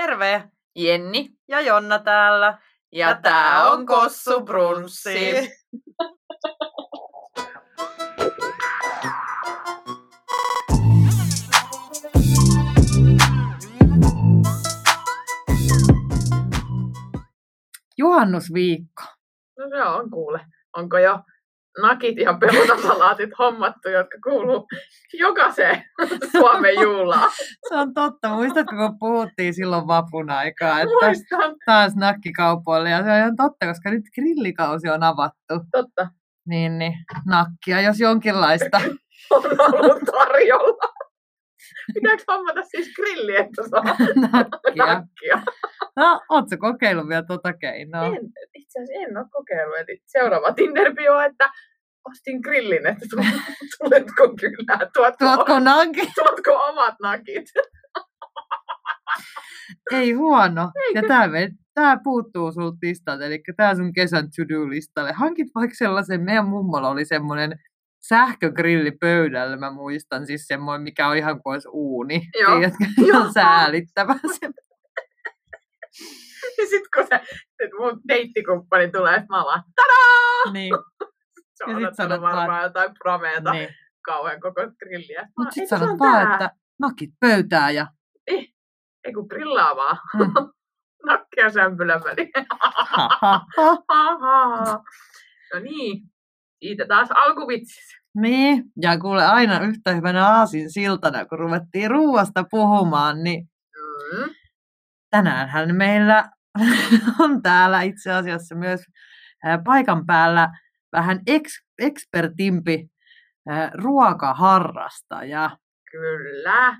Terve! Jenni ja Jonna täällä. Ja, ja tää on Kossu Brunssi. Juhannusviikko. No se on kuule. Onko jo nakit ja perunasalaatit hommattu, jotka kuuluu jokaiseen Suomen juhlaan. Se on totta. Muistatko, kun puhuttiin silloin vapun aikaa, että Muistan. taas nakkikaupoille. Ja se on ihan totta, koska nyt grillikausi on avattu. Totta. Niin, niin nakkia, jos jonkinlaista. On ollut tarjolla. Pitääkö hommata siis grilli, että saa nakkia. nakkia? No, ootko kokeillut vielä tota keinoa? En, itse asiassa en ole kokeillut. Eli seuraava tinder että ostin grillin, että tu- tuletko kyllä, tuotko, Tuotko nakki? tuotko omat nakit. Ei huono. Eikö? Ja tää, me, tää puuttuu sulta listalta, eli tää sun kesän to-do-listalle. Hankit vaikka sellaisen, meidän mummolla oli semmoinen sähkögrilli pöydällä, mä muistan, siis semmoinen, mikä on ihan kuin olisi uuni. Joo. Tiedätkö? Ihan säälittävä. se. Ja sit kun se, se mun deittikumppani tulee, että mä alan, tadaa! niin, Se on sanot vaan- varmaan jotain prameeta, niin. kauhean koko grilliä. Mut Mä, sit "Eikö se sanot vaan, tää?" että nakit pöytää ja Ei kun grillaa vaan. Mm. Nakkia sämpylän väliin. No niin, siitä taas alkuvitsi. Niin, ja kuule aina yhtä hyvänä aasin siltana, kun ruvettiin ruuasta puhumaan, niin Mm. tänäänhän meillä on täällä itse asiassa myös paikan päällä vähän eks- ekspertimpi ää, ruokaharrastaja. Kyllä.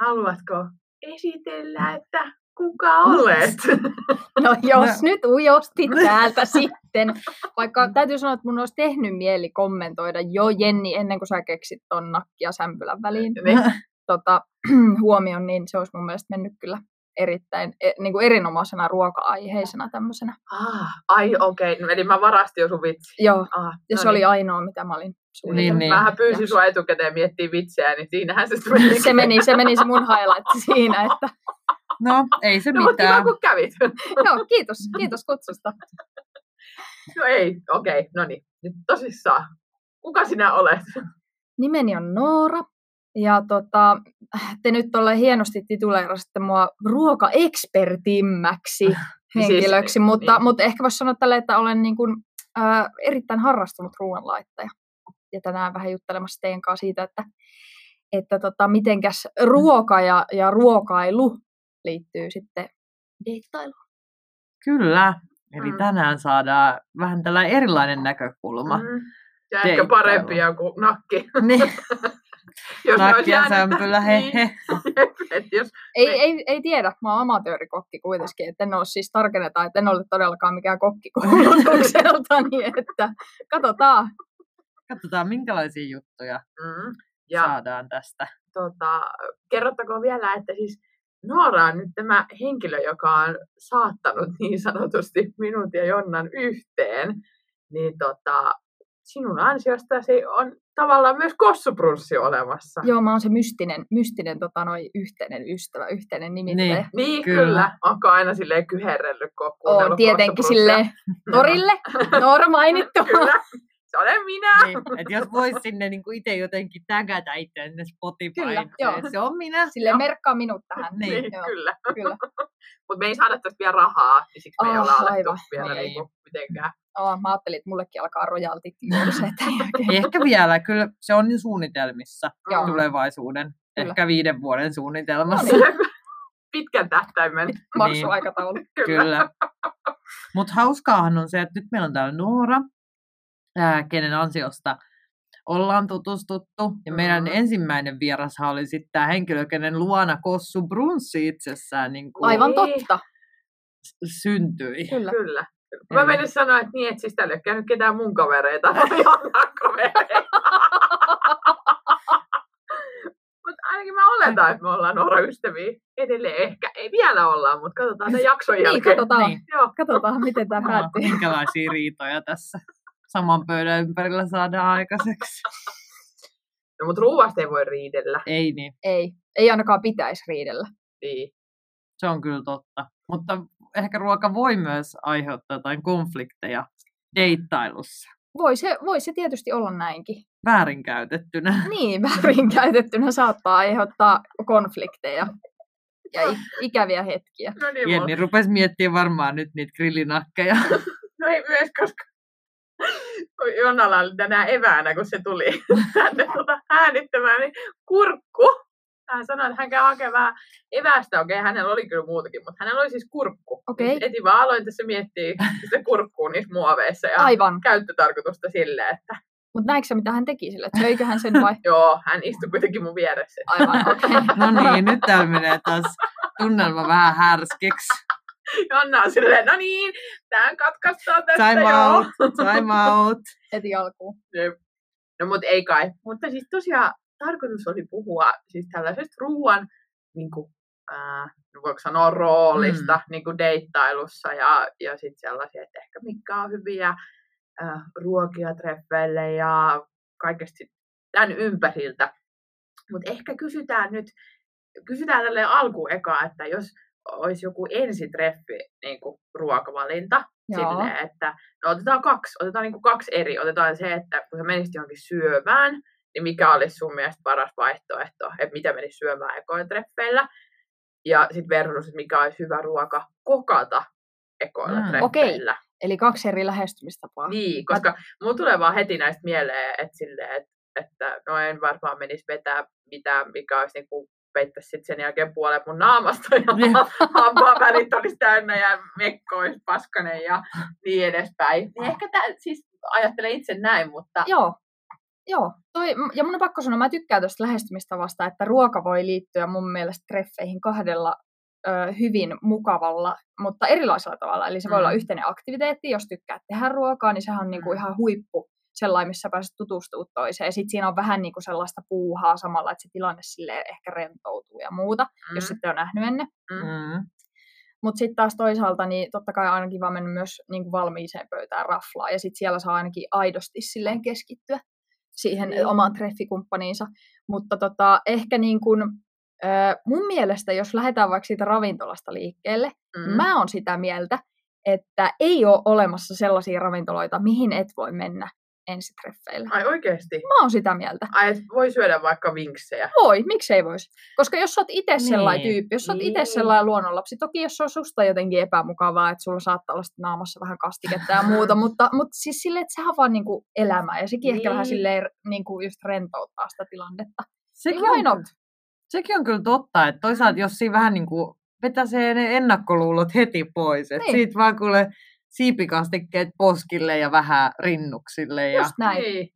Haluatko esitellä, että kuka olet? No jos No. nyt ujostit täältä sitten. Vaikka täytyy sanoa, että mun olisi tehnyt mieli kommentoida jo Jenni ennen kuin sä keksit ton nakkia sämpylän väliin Niin. tota, huomioon, niin se olisi mun mielestä mennyt kyllä erittäin e, niin kuin erinomaisena ruoka-aiheisena tämmöisenä. Ah, ai okei, okay. eli mä varastin jo sun vitsi. Joo, Ah, ja no se oli niin. ainoa, mitä mä olin suunnitellut. Niin, niin. Mähän pyysin Jakso. sua etukäteen miettiä vitsejä, niin siinähän se meni. Se meni, se meni se mun highlight siinä, että No, ei se No, kiva, mitään. kun kävit. joo, kiitos, kiitos kutsusta. No ei, okei, okay, no niin. Nyt tosissaan. Kuka sinä olet? Nimeni on Noora. Ja tota, te nyt tolle hienosti tituleerasitte mua ruokaekspertimmäksi henkilöksi, Siis, mutta, niin. mutta ehkä voisi sanoa tälle, että olen niin kuin, ää, erittäin harrastunut ruoanlaittaja. Ja tänään vähän juttelemassa teidän kanssa siitä, että, että tota, mitenkäs ruoka ja, ja ruokailu liittyy sitten deittailuun. Kyllä. Eli Mm. tänään saadaan vähän tällainen erilainen näkökulma. Mm. Ja ehkä parempia kuin nakki. Niin, Jos ne olisi nakki ja jäänyt- sämpylä, he Niin, he. jos Ei, Me- ei, ei tiedä, mä oon amatöörikokki kuitenkin, että en ole siis tarkennetaan, että en ole todellakaan mikään kokki koulutukseltani, että katsotaan. Katsotaan, minkälaisia juttuja Mm. ja. Ja saadaan tästä. tota, kerrottakoon vielä, että siis Noora on nyt tämä henkilö, joka on saattanut niin sanotusti minut ja Jonnan yhteen. Niin tota, sinun ansiostasi on tavallaan myös kossuprunssi olemassa. Joo, mä oon se mystinen, mystinen tota, noi, yhteinen ystävä, yhteinen nimittäjä. Niin. Niin, Kyllä. kyllä. Onko aina silleen kyherrellyt, kun on tietenkin sille torille, Noora mainittu. Kyllä, se olen minä. Niin, että jos voisi sinne niin itse jotenkin tägätä itse sinne Spotify, Kyllä, joo. se on minä. Sille Joo. merkkaa minut tähän. Niin, Niin, joo, kyllä. kyllä. Mutta me ei saada tästä vielä rahaa, niin siksi me ei Ah, olla alettu aivan. vielä Niin. niinku mitenkään. Oh, mä ajattelin, että mullekin alkaa rojaltit jälkeen. Ehkä vielä, kyllä se on jo suunnitelmissa Joo. tulevaisuuden, Kyllä. ehkä viiden vuoden suunnitelmassa. No Pitkän tähtäimen. Marssuaikataulu. Kyllä. Kyllä. Mutta hauskaahan on se, että nyt meillä on täällä Noora, ää, kenen ansiosta ollaan tutustuttu. Ja meidän Mhm. ensimmäinen vierashan oli sitten tämä henkilö, kenen luona Kossu Brunssi itsessään niin kuin Aivan Niin. totta, syntyi. kyllä. Kyllä. Mä Eli- menin sanoa, että niin, että siis täällä ei ole käynyt ketään mun kavereita, vaan Jonnan kavereita. Mutta ainakin mä oletan, että me ollaan Noora ystäviä edelleen. Ehkä ei vielä olla, mutta katsotaan tämän jakson Niin, jälkeen. katsotaan. Niin. Joo. Katsotaan, miten tämä päättyy. minkälaisia riitoja tässä saman pöydän ympärillä saadaan aikaiseksi. No, mutta ruuasta ei voi riidellä. Ei niin. Ei, ei ainakaan pitäisi riidellä. Niin. Se on kyllä totta. Mutta ehkä ruoka voi myös aiheuttaa jotain konflikteja deittailussa. Voi se, voi se tietysti olla näinkin. Väärinkäytettynä. Niin, väärinkäytettynä saattaa aiheuttaa konflikteja ja ikäviä hetkiä. No niin, Jenni rupesi miettimään varmaan nyt niitä grillinakkeja. No ei myös, koska kun Jonnalla oli tänään eväänä, kun se tuli tänne tuota äänittämään, niin kurkku. Hän sanoi, että hän käy hakemaan evästä. Okei, hänellä oli kyllä muutakin, mutta hänellä oli siis kurkku. Okei. Niin Eti vaan aloin tässä miettiä sitä kurkkuu niissä muoveissa ja Aivan. käyttötarkoitusta silleen, että Mutta näikö mitä hän teki sille? Että söikö hän sen vai? joo, hän istui kuitenkin mun vieressä. Aivan, okei. Okay. No niin, nyt täällä menee taas tunnelma vähän härskiksi. Jonna on silleen, no niin, tämän katkaistaan tästä Time joo. out, time out. Heti alkuun. Jep. No mutta ei kai. Mutta siis tosiaan tarkoitus oli puhua siis tällaisesta ruoan, niin kuin, ää, voiko sanoa roolista mm. niin kuin deittailussa ja, ja sitten sellaisia, että ehkä mitkä on hyviä ää, ruokia treffeille ja kaikesta tämän ympäriltä. Mutta ehkä kysytään nyt, kysytään tälle alkuun eka, että jos olisi joku ensitreffi niin kuin ruokavalinta, Joo. silleen, että no otetaan kaksi, otetaan niin kuin kaksi eri. Otetaan se, että kun sä menisit johonkin syömään, niin mikä olisi sun mielestä paras vaihtoehto, että mitä menisi syömään ekoilla treffeillä. Ja sitten versus, että mikä olisi hyvä ruoka kokata ekoilla Mm, okei. treffeillä. Eli kaksi eri lähestymistapaa. Niin, koska mulla tulee vaan heti näistä mieleen, että, silleen, että, että no en varmaan menisi vetää mitään, mikä olisi niin kuin peittäisi sitten sen jälkeen puolen mun naamasta ja Niin. hampaan välit olisi täynnä ja mekko olisi paskanen ja niin edespäin. Niin ehkä tää, siis ajattelen itse näin, mutta Joo. Joo. Toi, ja mun on pakko sanoa, mä tykkään tuosta lähestymistavasta, että ruoka voi liittyä mun mielestä treffeihin kahdella ö, hyvin mukavalla, mutta erilaisella tavalla. Eli se voi Mm. olla yhteinen aktiviteetti, jos tykkää tehdä ruokaa, niin sehän on niinku Mm. ihan huippu sellainen, missä pääset tutustumaan toiseen. Ja sitten siinä on vähän niinku sellaista puuhaa samalla, että se tilanne sille ehkä rentoutuu ja muuta, mm. jos Mm. sitten on nähnyt ennen. Mm. Mutta sitten taas toisaalta, niin totta kai aina kiva mennä myös niin kuin valmiiseen pöytään raflaa. Ja sitten siellä saa ainakin aidosti silleen keskittyä siihen Niin. omaan treffikumppaniinsa. Mutta tota, ehkä niin kuin, mun mielestä, jos lähdetään vaikka siitä ravintolasta liikkeelle, mm. mm. mä oon sitä mieltä, että ei ole olemassa sellaisia ravintoloita, mihin et voi mennä ensitreffeillä. Ai oikeesti? Mä oon sitä mieltä. Ai, et voi syödä vaikka vinksejä. Voi, miksei voisi. Koska jos sä oot itse Niin. sellainen tyyppi, jos sä oot itse Niin. sellainen luonnonlapsi, toki jos se on susta jotenkin epämukavaa, että sulla saattaa olla sitten naamassa vähän kastiketta ja muuta, mutta, mutta siis silleen, että sehän on vaan niinku elämää ja sekin ehkä vähän Niin. silleen niinku just rentouttaa sitä tilannetta. Sekin Why on, sekin on kyllä totta, että toisaalta jos siinä vähän niin kuin vetäsee ne ennakkoluulot heti pois, että Niin. siitä vaan kuule siipikastikkeet poskille ja vähän rinnuksille ja Just näin. Niin.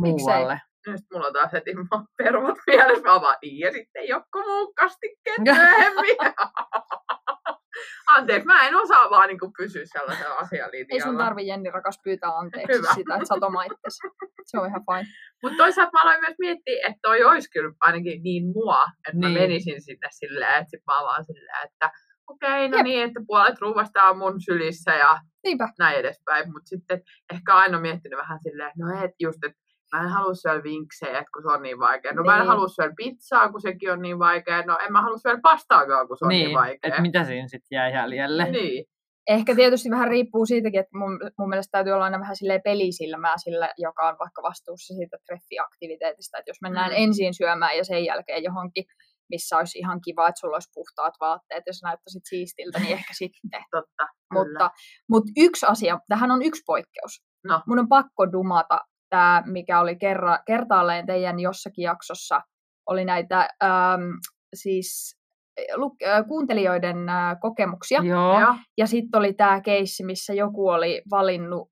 Miksei? muualle. Nyt mulla on taas heti pervot mielessä. Mä vaan, niin, ja sitten joku muu kastikkeet myöhemmin. Anteeksi, mä en osaa vaan niin pysyä sellaisella asialinjalla. Ei sun tarvi Jenni rakas pyytää anteeksi Hyvä. sitä, että sä oot oma itsesi. Se on ihan fine. Mutta toisaalta mä aloin myös miettiä, että toi olisi kyllä ainakin niin mua, että niin. Mä menisin sinne silleen, että sit mä vaan silleen, että okei, no Jep. niin, että puolet ruuvasta on mun sylissä ja Niinpä. näin edespäin. Mutta sitten ehkä aina miettinyt vähän silleen, että no et just, että mä en halua syödä vinksejä, kun se on niin vaikea. No mä en Niin. halua syödä pizzaa, kun sekin on niin vaikea. No en mä halua syödä pastaakaan, kun se on niin, Niin, vaikea. että mitä siinä sitten jää jäljelle. Niin, Ehkä tietysti vähän riippuu siitäkin, että mun, mun mielestä täytyy olla aina vähän silleen pelisilmää sillä, joka on vaikka vastuussa siitä treffiaktiviteetista. Että jos mennään mm. ensin syömään ja sen jälkeen johonkin, missä olisi ihan kiva, että sulla olisi puhtaat vaatteet ja sä näyttäisit siistiltä, niin ehkä sitten. totta. Mutta, mutta yksi asia, tähän on yksi poikkeus. No. Mun on pakko dumata tämä, mikä oli kerra, kertaalleen teidän jossakin jaksossa, oli näitä ähm, siis lu- äh, kuuntelijoiden äh, kokemuksia. Joo. Joo. Ja sitten oli tämä keissi, missä joku oli valinnut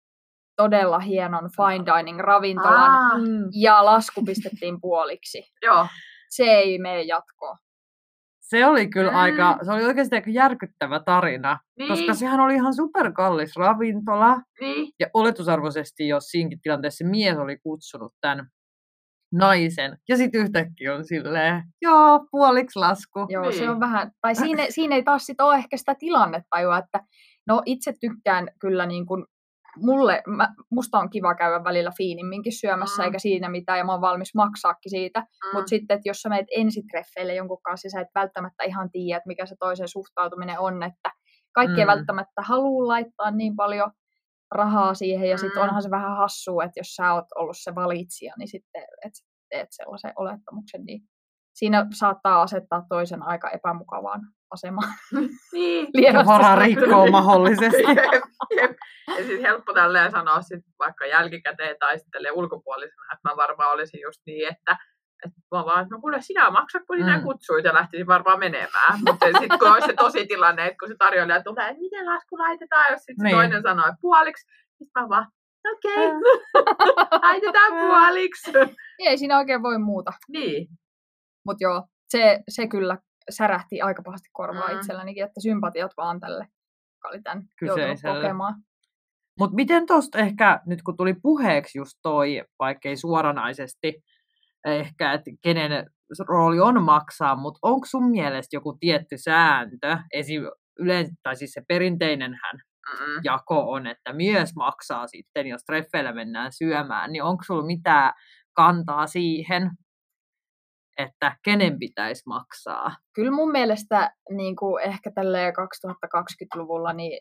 todella hienon fine dining ravintolan Ah, ja lasku pistettiin puoliksi. joo. Se ei mene jatkoon. Se oli kyllä Mm. aika, se oli oikeasti aika järkyttävä tarina, Niin, koska sehän oli ihan superkallis ravintola. niin. Ja oletusarvoisesti, jos siinäkin tilanteessa mies oli kutsunut tämän naisen, ja sitten yhtäkkiä on silleen, joo, puoliksi lasku. Joo, se Niin. on vähän, tai siinä, siinä ei taas sit ole ehkä sitä tilannetajua, että no itse tykkään kyllä niin kuin mulle, mä, musta on kiva käydä välillä fiinimminkin syömässä, Mm. eikä siinä mitään, ja mä oon valmis maksaakin siitä. Mm. Mutta sitten, että jos sä meet ensitreffeille jonkun kanssa, sä et välttämättä ihan tiedä, että mikä se toisen suhtautuminen on, että kaikki ei Mm. välttämättä halua laittaa niin paljon rahaa siihen, ja sitten Mm. onhan se vähän hassua, että jos sä oot ollut se valitsija, niin sitten et teet sellaisen olettamuksen, niin siinä saattaa asettaa toisen aika epämukavaan asemaan. niin. Vara rikkoo mahdollisesti. Jep, jep. Ja sitten helppo tälleen sanoa sit vaikka jälkikäteen tai sitten ulkopuolisena, että mä varmaan olisin just niin, että että mä vaan, että no kuule sinä maksat, kun sinä Mm. kutsuit ja lähtisin varmaan menemään. Mutta sitten kun olisi se tosi tilanne, että kun se tarjoilija tulee, että miten lasku laitetaan, jos sitten Niin. niin. toinen sanoo että puoliksi, sitten mä vaan, okei, okay, laitetaan puoliksi. Niin ei siinä oikein voi muuta. niin, Mutta joo, se, se kyllä särähti aika pahasti korvaa Mm. itsellänikin, että sympatiat vaan tälle, joka oli tämän Kyseiselle. kokemaan. Mutta miten tuosta ehkä, nyt kun tuli puheeksi just toi, vaikkei suoranaisesti ehkä, että kenen rooli on maksaa, mutta onko sun mielestä joku tietty sääntö, esim. Yleensä, tai siis se perinteinenhän Mm-mm. jako on, että mies maksaa sitten, jos treffeillä mennään syömään, niin onko sulla mitään kantaa siihen, että kenen pitäisi maksaa? Kyllä mun mielestä niin kuin ehkä tälleen 2020-luvulla niin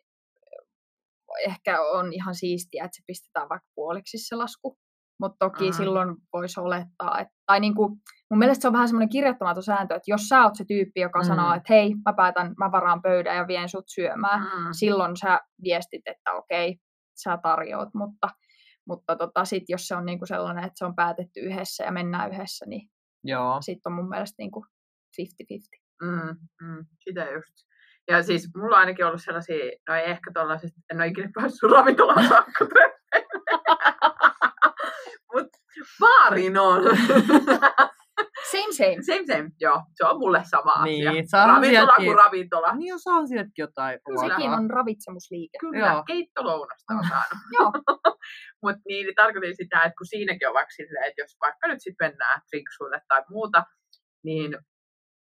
ehkä on ihan siistiä, että se pistetään vaikka puoliksi se lasku. Mutta toki Mm. mm. silloin voisi olettaa, että, tai niin kuin, mun mielestä se on vähän semmoinen kirjoittamaton sääntö, että jos sä oot se tyyppi, joka Mm. mm. sanoo, että hei, mä päätän, mä varaan pöydän ja vien sut syömään, Mm. silloin sä viestit, että okei, sä tarjoat, mutta, mutta tota, sit jos se on niinku sellainen, että se on päätetty yhdessä ja mennään yhdessä, niin Joo. sitten on mun mielestä niinku 50-50. Mm, mm, sitä just. Ja siis mulla on ainakin ollut sellaisia, no ei ehkä tollaisista, en ole ikinä päässyt ravintolaan saakka Mutta baariin on. Same same. same same, joo, se on mulle sama asia. Niin, saahan Ravintola sieltäkin- kuin ravintola. Niin jos on sieltäkin jotain Kyllä Sekin on ravitsemusliike. Kyllä, Joo. keittolounasta on saanut. Joo. Mutta niin, niin tarkoitin sitä, että kun siinäkin on vaikka silleen, että jos vaikka nyt sitten mennään drinksuille tai muuta, niin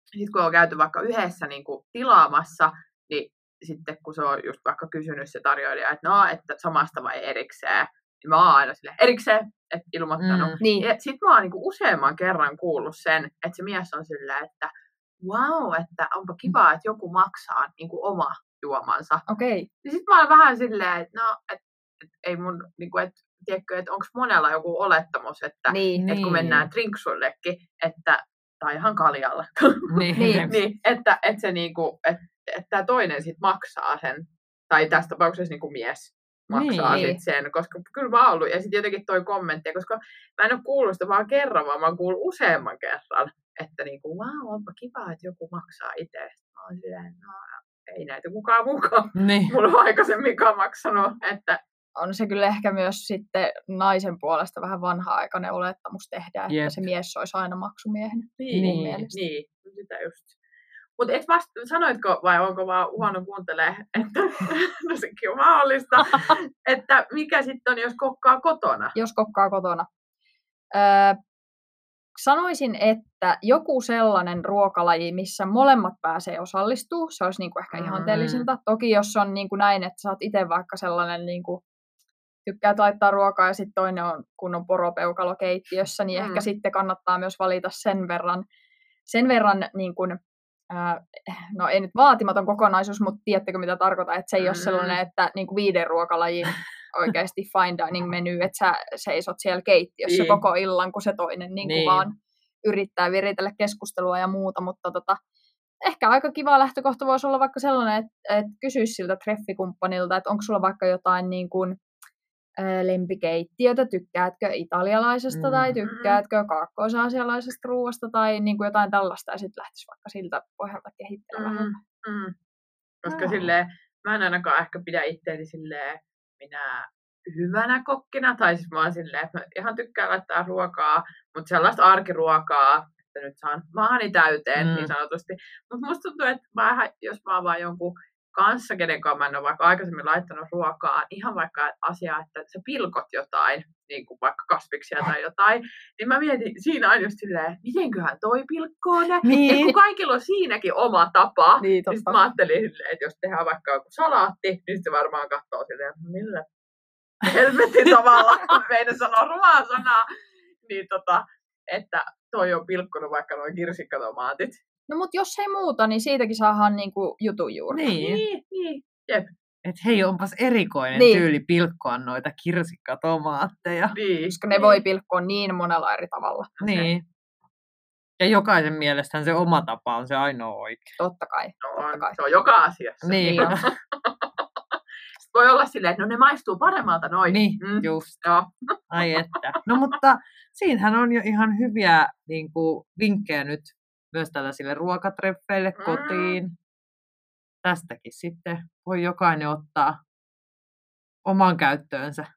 sitten kun on käyty vaikka yhdessä niin kuin tilaamassa, niin sitten kun se on just vaikka kysynyt se tarjoilija, että no, että samasta vai erikseen, niin mä oon aina silleen erikseen, että ilmoittanut. Mm. Niin, sitten mä oon niinku useamman kerran kuullut sen, että se mies on silleen, että wow, että onpa kiva, että joku maksaa niinku oma juomansa. okei. Niin sitten mä oon vähän silleen, että no, et, et ei mun, niinku, et, tiedätkö, että onko monella joku olettamus, että Niin. et kun mennään drinksuillekin, että, tai ihan kaljalle, Niin. Niin. niin, että, että se niinku, että, että toinen sit maksaa sen, tai tässä tapauksessa niinku mies maksaa Niin. sit sen, koska kyllä mä oon ollut, ja sitten jotenkin toi kommentti, koska mä en ole kuullut sitä vaan kerran, vaan mä oon kuullut useamman kerran, että niinku, wow, onpa kiva, että joku maksaa itse. Mä oon silleen, no ei näitä kukaan mukaan. Niin. Mulla on aikaisemminkaan maksanut, että On se kyllä ehkä myös sitten naisen puolesta vähän vanha-aikainen olettamus tehdä, että Jep. se mies olisi aina maksumiehenä. niin, Niin. mielestä. niin sitä just. Mutta et vasta, sanoitko vai onko vaan huono kuuntelee, että no sekin on mahdollista, että mikä sitten on, jos kokkaa kotona? jos kokkaa kotona. Öö, sanoisin, että joku sellainen ruokalaji, missä molemmat pääsee osallistuu, se olisi niinku ehkä Mm. ihanteellisinta. Toki jos on niinku näin, että sä oot itse vaikka sellainen, niinku, tykkäät laittaa ruokaa ja sitten toinen on kunnon poropeukalo keittiössä, niin Mm. ehkä sitten kannattaa myös valita sen verran, sen verran niin kuin, no ei nyt vaatimaton kokonaisuus, mutta tiedättekö mitä tarkoitan, että se ei mm. ole sellainen, että niin kuin viiden ruokalajin oikeasti fine dining menu, että sä seisot siellä keittiössä Niin. koko illan, kun se toinen niin kuin Niin. vaan yrittää viritellä keskustelua ja muuta, mutta tota, ehkä aika kiva lähtökohta voisi olla vaikka sellainen, että, että kysyisi siltä treffikumppanilta, että onko sulla vaikka jotain niin kuin, lempikeittiötä, tykkäätkö italialaisesta mm. tai tykkäätkö kaakkois-aasialaisesta ruoasta tai niin kuin jotain tällaista ja sitten lähtisi vaikka siltä pohjalta kehittelemään. Mm, mm. Koska Joo. silleen, mä en ainakaan ehkä pidä itseäni silleen minä hyvänä kokkina, tai siis mä oon silleen, että mä ihan tykkään laittaa ruokaa, mutta sellaista arkiruokaa, että nyt saan maani täyteen Mm. niin sanotusti. Mutta musta tuntuu, että mä, ihan- jos mä oon vaan jonkun kanssa, kenen kanssa mä en ole vaikka aikaisemmin laittanut ruokaa, ihan vaikka asiaa, että sä pilkot jotain, niin kuin vaikka kasviksia tai jotain, niin mä mietin siinä aina just silleen, mitenköhän toi pilkkoo ne, Niin. et kun kaikilla on siinäkin oma tapa, Niin, niin sit mä ajattelin, että jos tehdään vaikka joku salaatti, niin sitten varmaan katsoo silleen, että millä helvetin tavalla, meidän sanoo rumaa sanaa, niin tota, että toi on pilkkonut vaikka noin kirsikkatomaatit. No mut jos ei muuta, niin siitäkin saadaan niinku jutun juuri. Niin. Niin, niin, jep, Että hei, onpas erikoinen Niin. tyyli pilkkoa noita kirsikkatomaatteja. niin. Koska ne voi pilkkoa niin monella eri tavalla. Niin. Ja jokaisen mielestähän se oma tapa on se ainoa oikea. Totta kai. No, totta kai. se on joka asiassa. Niin, Niin voi olla silleen, että no ne maistuu paremmalta noin. niin Mm. just. Joo. Ai että. No mutta siinähän on jo ihan hyviä niin kuin, vinkkejä nyt myös tällaisille ruokatreffeille Mm. kotiin. Tästäkin sitten voi jokainen ottaa oman käyttöönsä.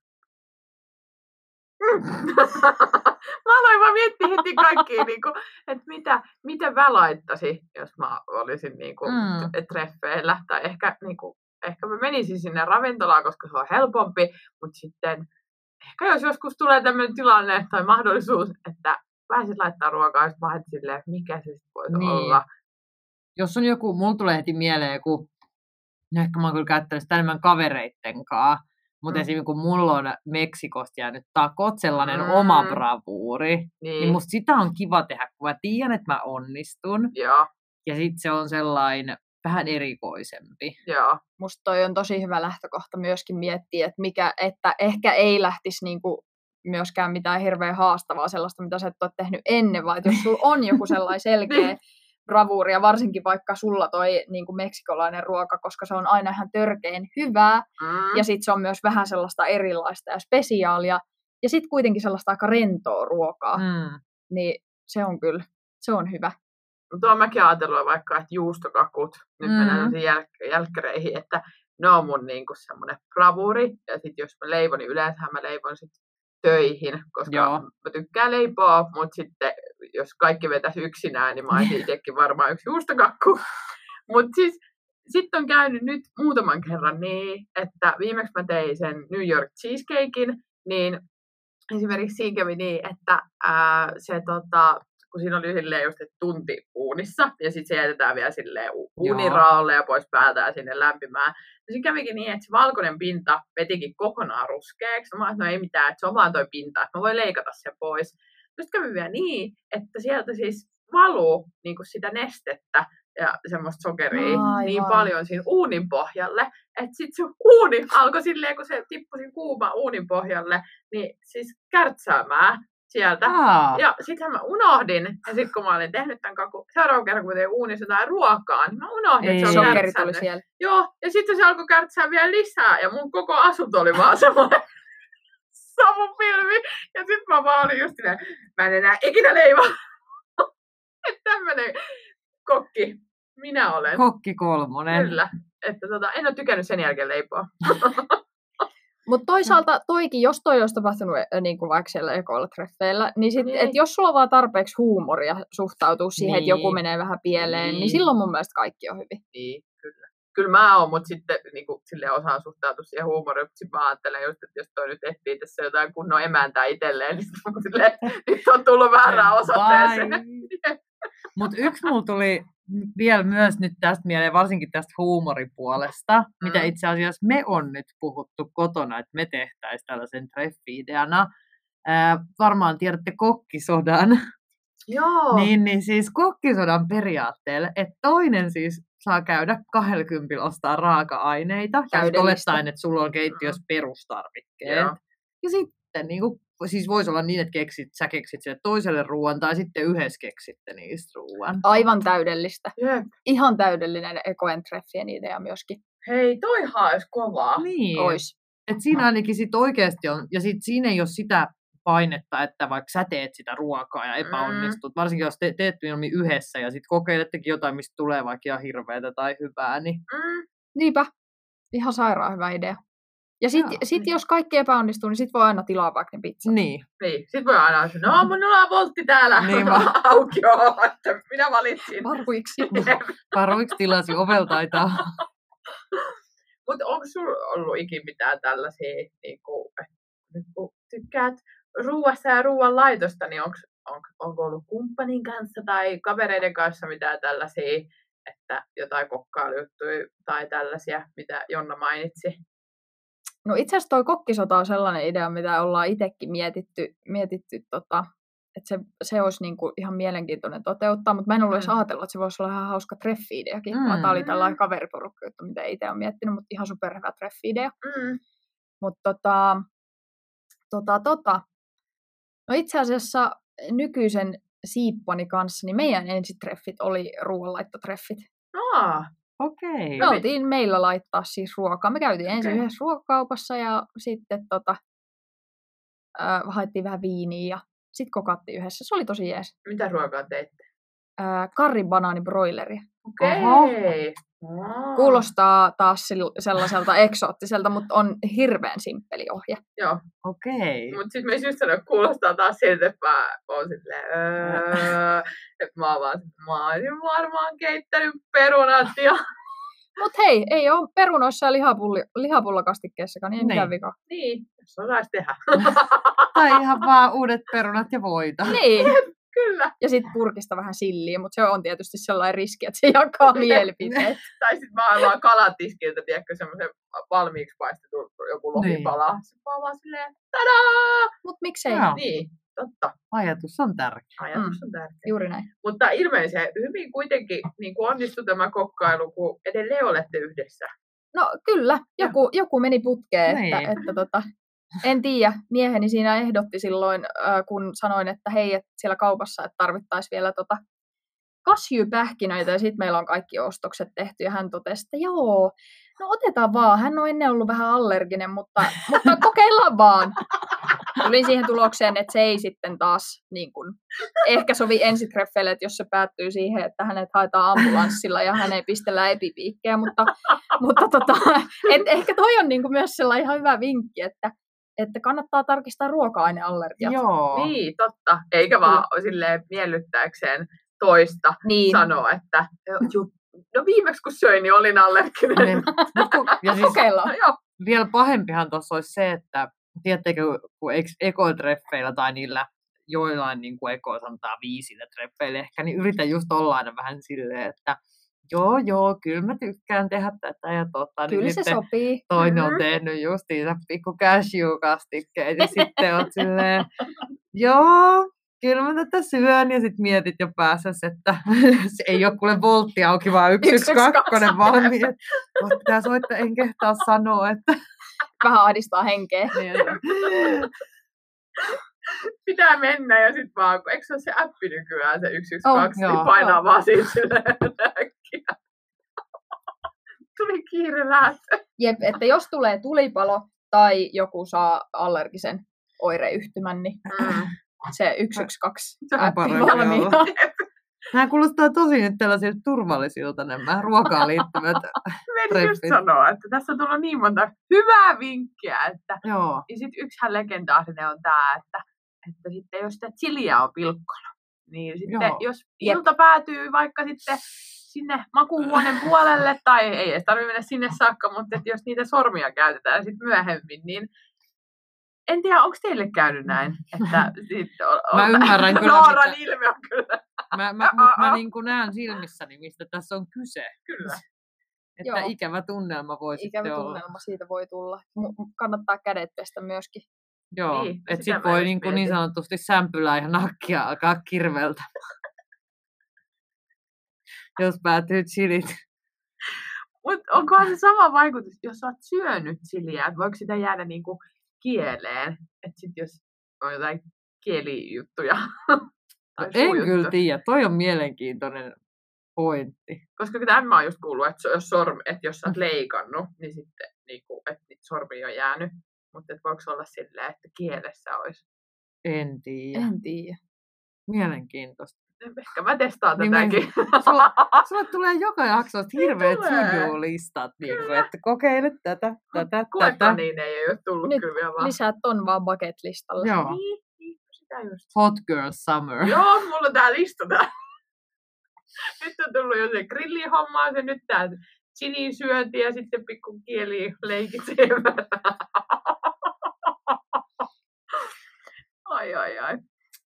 mä aloin vaan miettiä heti kaikkia, niin kuin, että mitä, mitä mä laittaisin, jos mä olisin niin kuin, mm. treffeillä. Tai ehkä, niin kuin, ehkä mä menisin sinne ravintolaan, koska se on helpompi, mutta sitten ehkä jos joskus tulee tämmöinen tilanne tai mahdollisuus, että pääsit laittaa ruokaa, sitten mä ajattelin silleen, mikä se sitten voisi Niin. olla. Jos on joku, mulla tulee heti mieleen joku, no ehkä mä oon kyllä käyttänyt sitä enemmän kavereitten kanssa, mutta Mm. mm. esimerkiksi kun mulla on Meksikosta jäänyt takot, sellainen Mm. oma bravuuri, Niin, niin musta sitä on kiva tehdä, kun mä tiedän, että mä onnistun. joo, Ja sitten se on sellainen vähän erikoisempi. joo. Musta toi on tosi hyvä lähtökohta myöskin miettiä, että, mikä, että ehkä ei lähtisi niinku myöskään mitään hirveän haastavaa sellaista, mitä sä et ole tehnyt ennen, vaan jos sulla on joku sellainen selkeä bravuuri, ja varsinkin vaikka sulla toi niin kuin meksikolainen ruoka, koska se on aina ihan törkeen hyvää, Mm. ja sitten se on myös vähän sellaista erilaista ja spesiaalia, ja sitten kuitenkin sellaista aika rentoa ruokaa, mm. Niin se on kyllä, se on hyvä. Tuo on mäkin ajatellut vaikka, että juustokakut, nyt mm. Mennään jäl- jälkkäreihin, että ne on mun niinku semmoinen bravuri. Ja sitten jos mä leivon, niin yleensä mä leivon sit töihin, koska Joo. Mä tykkään leipoa, mutta sitten jos kaikki vetäisi yksinään, niin mä olisin itsekin varmaan yksi juustokakku. Mutta siis sitten on käynyt nyt muutaman kerran niin, että viimeksi mä tein sen New York cheesecakein, niin esimerkiksi siinä kävi niin, että ää, se tota, kun siinä oli silleen just, että tunti uunissa, ja sitten se jätetään vielä silleen uuniraalle ja pois päältä ja sinne lämpimään. Ja siinä kävikin niin, että se valkoinen pinta vetikin kokonaan ruskeaksi. Mä ajattelin, no ei mitään, että se on vaan toi pinta, että mä voin leikata sen pois. Sitten kävi vielä niin, että sieltä siis valuu niin kuin sitä nestettä ja semmoista sokeria Aivan. niin paljon siinä uunin pohjalle, että sitten se uuni alkoi silleen, kun se tippui kuuma uunin pohjalle, niin siis kärtsäämään sieltä. Aa, Ja sitten mä unohdin, ja sitten kun mä olin tehnyt tämän kakun, seuraavan kerran kun tein uunissa jotain ruokaa, niin mä unohdin, Ei. että se on kärtsännyt. siellä. Joo, ja sitten se alkoi kärtsää vielä lisää, ja mun koko asunto oli vaan semmoinen savupilvi. Ja sitten mä vaan olin just silleen, mä en enää ikinä leivo. että tämmönen kokki minä olen. kokki kolmonen. Kyllä. Että tota, en ole tykännyt sen jälkeen leipoa. Mutta toisaalta toikin, jos toi olisi tapahtunut äh, niin kuin vaikka siellä ekoilla treffeillä, niin, sit, Niin. et jos sulla on vaan tarpeeksi huumoria suhtautua siihen, niin. että joku Niin. menee vähän pieleen, niin. Niin. silloin mun mielestä kaikki on hyvin. Niin, kyllä. Kyllä mä oon, mutta sitten niin kuin, sille osaan suhtautua siihen huumoriin. Mutta sitten mä ajattelen just, että jos toi nyt etsii tässä jotain kunnon emäntää itselleen, niin sit mä silleen, nyt on tullut väärään osoitteeseen. Mutta yksi mulla tuli vielä myös nyt tästä mieleen, varsinkin tästä huumoripuolesta, mm. mitä Mm. itse asiassa me on nyt puhuttu kotona, että me tehtäisiin tällaisen treffi-ideana. Ää, varmaan tiedätte kokkisodan. Joo. Niin, niin siis kokkisodan periaatteella, että toinen siis saa käydä 20 ostaa raaka-aineita, ja olettaen, että sulla on keittiössä perustarvikkeet. Joo. Ja sitten niin kuin, siis voisi olla niin, että keksit, sä keksit sille toiselle ruoan, tai sitten yhdessä keksitte niistä ruoan. Aivan täydellistä. Jep. Ihan täydellinen ekoen treffien idea myöskin. Hei, toihan olisi kovaa. Niin, Ois. että siinä ainakin sit oikeasti on, ja sit siinä ei ole sitä painetta, että vaikka sä teet sitä ruokaa ja epäonnistut, mm. varsinkin jos te, teet mieluummin yhdessä ja sitten kokeilettekin jotain, mistä tulee vaikka ihan hirveätä tai hyvää, niin Mm. Niinpä. Ihan sairaan hyvä idea. Ja sitten Joo, sit, niin. jos kaikki epäonnistuu, niin sitten voi aina tilaa vaikka ne pizzat. niin. Niin, sit voi aina sanoa, no minulla on voltti täällä Niin mä- auki että minä valitsin. Varuiksi. Varoiksi tilasi oveltaitaa. Mutta onko sinulla ollut ikin mitään tällaisia, niin nyt kun tykkäät ruuasta ja ruoan laitosta, niin onko, onko, onko ollut kumppanin kanssa tai kavereiden kanssa mitään tällaisia, että jotain kokkailujuttuja tai tällaisia, mitä Jonna mainitsi? No itse asiassa toi kokkisota on sellainen idea, mitä ollaan itsekin mietitty, mietitty tota, että se, se olisi niinku ihan mielenkiintoinen toteuttaa, mutta mä en ollut edes Mm. ajatellut, että se voisi olla ihan hauska treffi-ideakin, mm. vaan tämä oli tällainen kaveriporukka juttu, mitä itse olen miettinyt, mutta ihan superhyvä treffi-idea. Mm. Mutta tota, tota, tota. No itse asiassa nykyisen siippani kanssa, niin meidän ensitreffit oli ruoanlaittotreffit. Aa, Okei. Me oltiin meillä laittaa siis ruokaa. Me käytiin ensin Okei. yhdessä ruokakaupassa ja sitten tota, äh, haettiin vähän viiniä ja sitten kokattiin yhdessä. Se oli tosi jees. mitä ruokaa teitte? Äh, karribanaani broileria. Oho. Aa. Kuulostaa taas sellaiselta eksoottiselta, mutta on hirveän simppeli ohje. Joo, Okei. mutta sitten mä just sanoin, että kuulostaa taas siltä, että mä oon silleen, öö, että mä oon vaan, mä olisin varmaan keittänyt perunat ja Mutta hei, ei ole perunoissa ja lihapulli, lihapullakastikkeessakaan, niin ei mitään Niin. vikaa. niin, jos osaisi tehdä. Tai ihan vaan uudet perunat ja voita. Niin, Kyllä. ja sitten purkista vähän silliä, mutta se on tietysti sellainen riski, että se jakaa mielipiteet. Tai sitten mä oon vaan kalatiskiltä, tiedätkö, semmoisen valmiiksi paistetun joku lohipala. Niin. Sitten mä oon vaan silleen, tadaa! Mutta miksei, Joo. Niin, totta. Ajatus on tärkeä. Ajatus on tärkeä. juuri näin. Mutta ilmeisen hyvin kuitenkin niin kuin onnistui tämä kokkailu, kun edelleen olette yhdessä. No kyllä, joku, joku meni putkeen, että, Niin. että tota, en tiedä. Mieheni siinä ehdotti silloin, kun sanoin, että hei, että siellä kaupassa että tarvittaisiin vielä tota kasjupähkinöitä ja sitten meillä on kaikki ostokset tehty ja hän totesi, että joo, no otetaan vaan. Hän on ennen ollut vähän allerginen, mutta, mutta kokeillaan vaan. Tulin siihen tulokseen, että se ei sitten taas niin kuin, ehkä sovi ensitreffeille, että jos se päättyy siihen, että hänet haetaan ambulanssilla ja hän ei pistellä epipiikkejä, mutta, mutta tota, et ehkä toi on niin myös sellainen ihan hyvä vinkki, että, että kannattaa tarkistaa ruoka-aineallergiat. Joo. Niin, totta. Eikä vaan silleen miellyttääkseen toista Niin. sanoa, että "Ju- no viimeksi kun söin, niin olin allerginen. Niin. Ja siis Kokeillaan. Joo, vielä pahempihan tuossa olisi se, että tiedättekö, kun ekotreffeillä tai niillä joillain niin kuin eko sanotaan viisillä treffeillä ehkä, niin yritä just olla aina vähän silleen, että joo, joo, kyllä mä tykkään tehdä tätä ja tota, Kyllä niin se sitten sopii. toinen on Mhm. tehnyt justiinsa pikku cashew-kastikkeet ja sitten on silleen, joo, kyllä mä tätä syön ja sitten mietit jo päässä, että se ei ole kuule voltti auki, vaan yksi, yksi, kakkonen 112. valmiin. Pitää soittaa, en kehtaa sanoa, että Vähän ahdistaa henkeä. niin, pitää mennä ja sitten vaan, kun eikö se ole se appi nykyään, se 112, Oh, niin painaa vaan siitä silleen lähtö. Jep, että jos tulee tulipalo tai joku saa allergisen oireyhtymän, niin Mm. se 112 Se on appi valmiina. Nämä kuulostaa tosi nyt tällaisilta turvallisilta nämä ruokaan liittyvät. Menin just sanoa, että tässä on tullut niin monta hyvää vinkkiä, että Joo. ja sitten yksihän legendaarinen on tämä, että, että sitten jos sitä chiliä on pilkkonut, niin sitten Joo. jos Jep. ilta päätyy vaikka sitten sinne makuuhuoneen puolelle, tai ei edes tarvitse mennä sinne saakka, mutta että jos niitä sormia käytetään sitten myöhemmin, niin en tiedä, onko teille käynyt näin, että sit on, Mä on, ymmärrän kyllä, Nooran mitä- ilme on kyllä, Mä, mä, mut mä niin kuin näen silmissäni, mistä tässä on kyse. kyllä. Että Joo. ikävä tunnelma voi Ikävä sitten olla. tunnelma siitä voi tulla. Kannattaa kädet pestä myöskin. Joo, Niin, että sitä sit mä voi just niin, kuin niin sanotusti sämpylää ja nakkia alkaa kirveltä. Jos päätyy chilit. Mutta onkohan se sama vaikutus, jos sä oot syönyt chiliä, että voiko sitä jäädä niinku kieleen? Että sit jos on jotain kielijuttuja. tai En kyllä tiedä, toi on mielenkiintoinen pointti. Koska tämä mä oon just kuullut, että se- jos, sorm, että jos sä oot leikannut, niin sitten niinku, että niitä sormia on jäänyt. Mutta voiko se olla silleen, että kielessä olisi? En tiedä. En tiedä. Mielenkiintoista. Ehkä mä testaan Niin mä- tätäkin. Sulla, sulle tulee joka Niin hirveät to-do-listat, niin kuin, että kokeile tätä, tätä, tätä. Kuinka niin ei ole tullut Nyt kyllä vielä vaan. Lisää ton vaan bucket listalle. Joo. Niin, niin, sitä just. Hot girl summer. Joo, mulla on tää lista tää. Nyt on tullut jo se grillihomma, se nyt tää chilin syönti ja sitten pikku kieli leikit siihen väliin. Ai ai ai.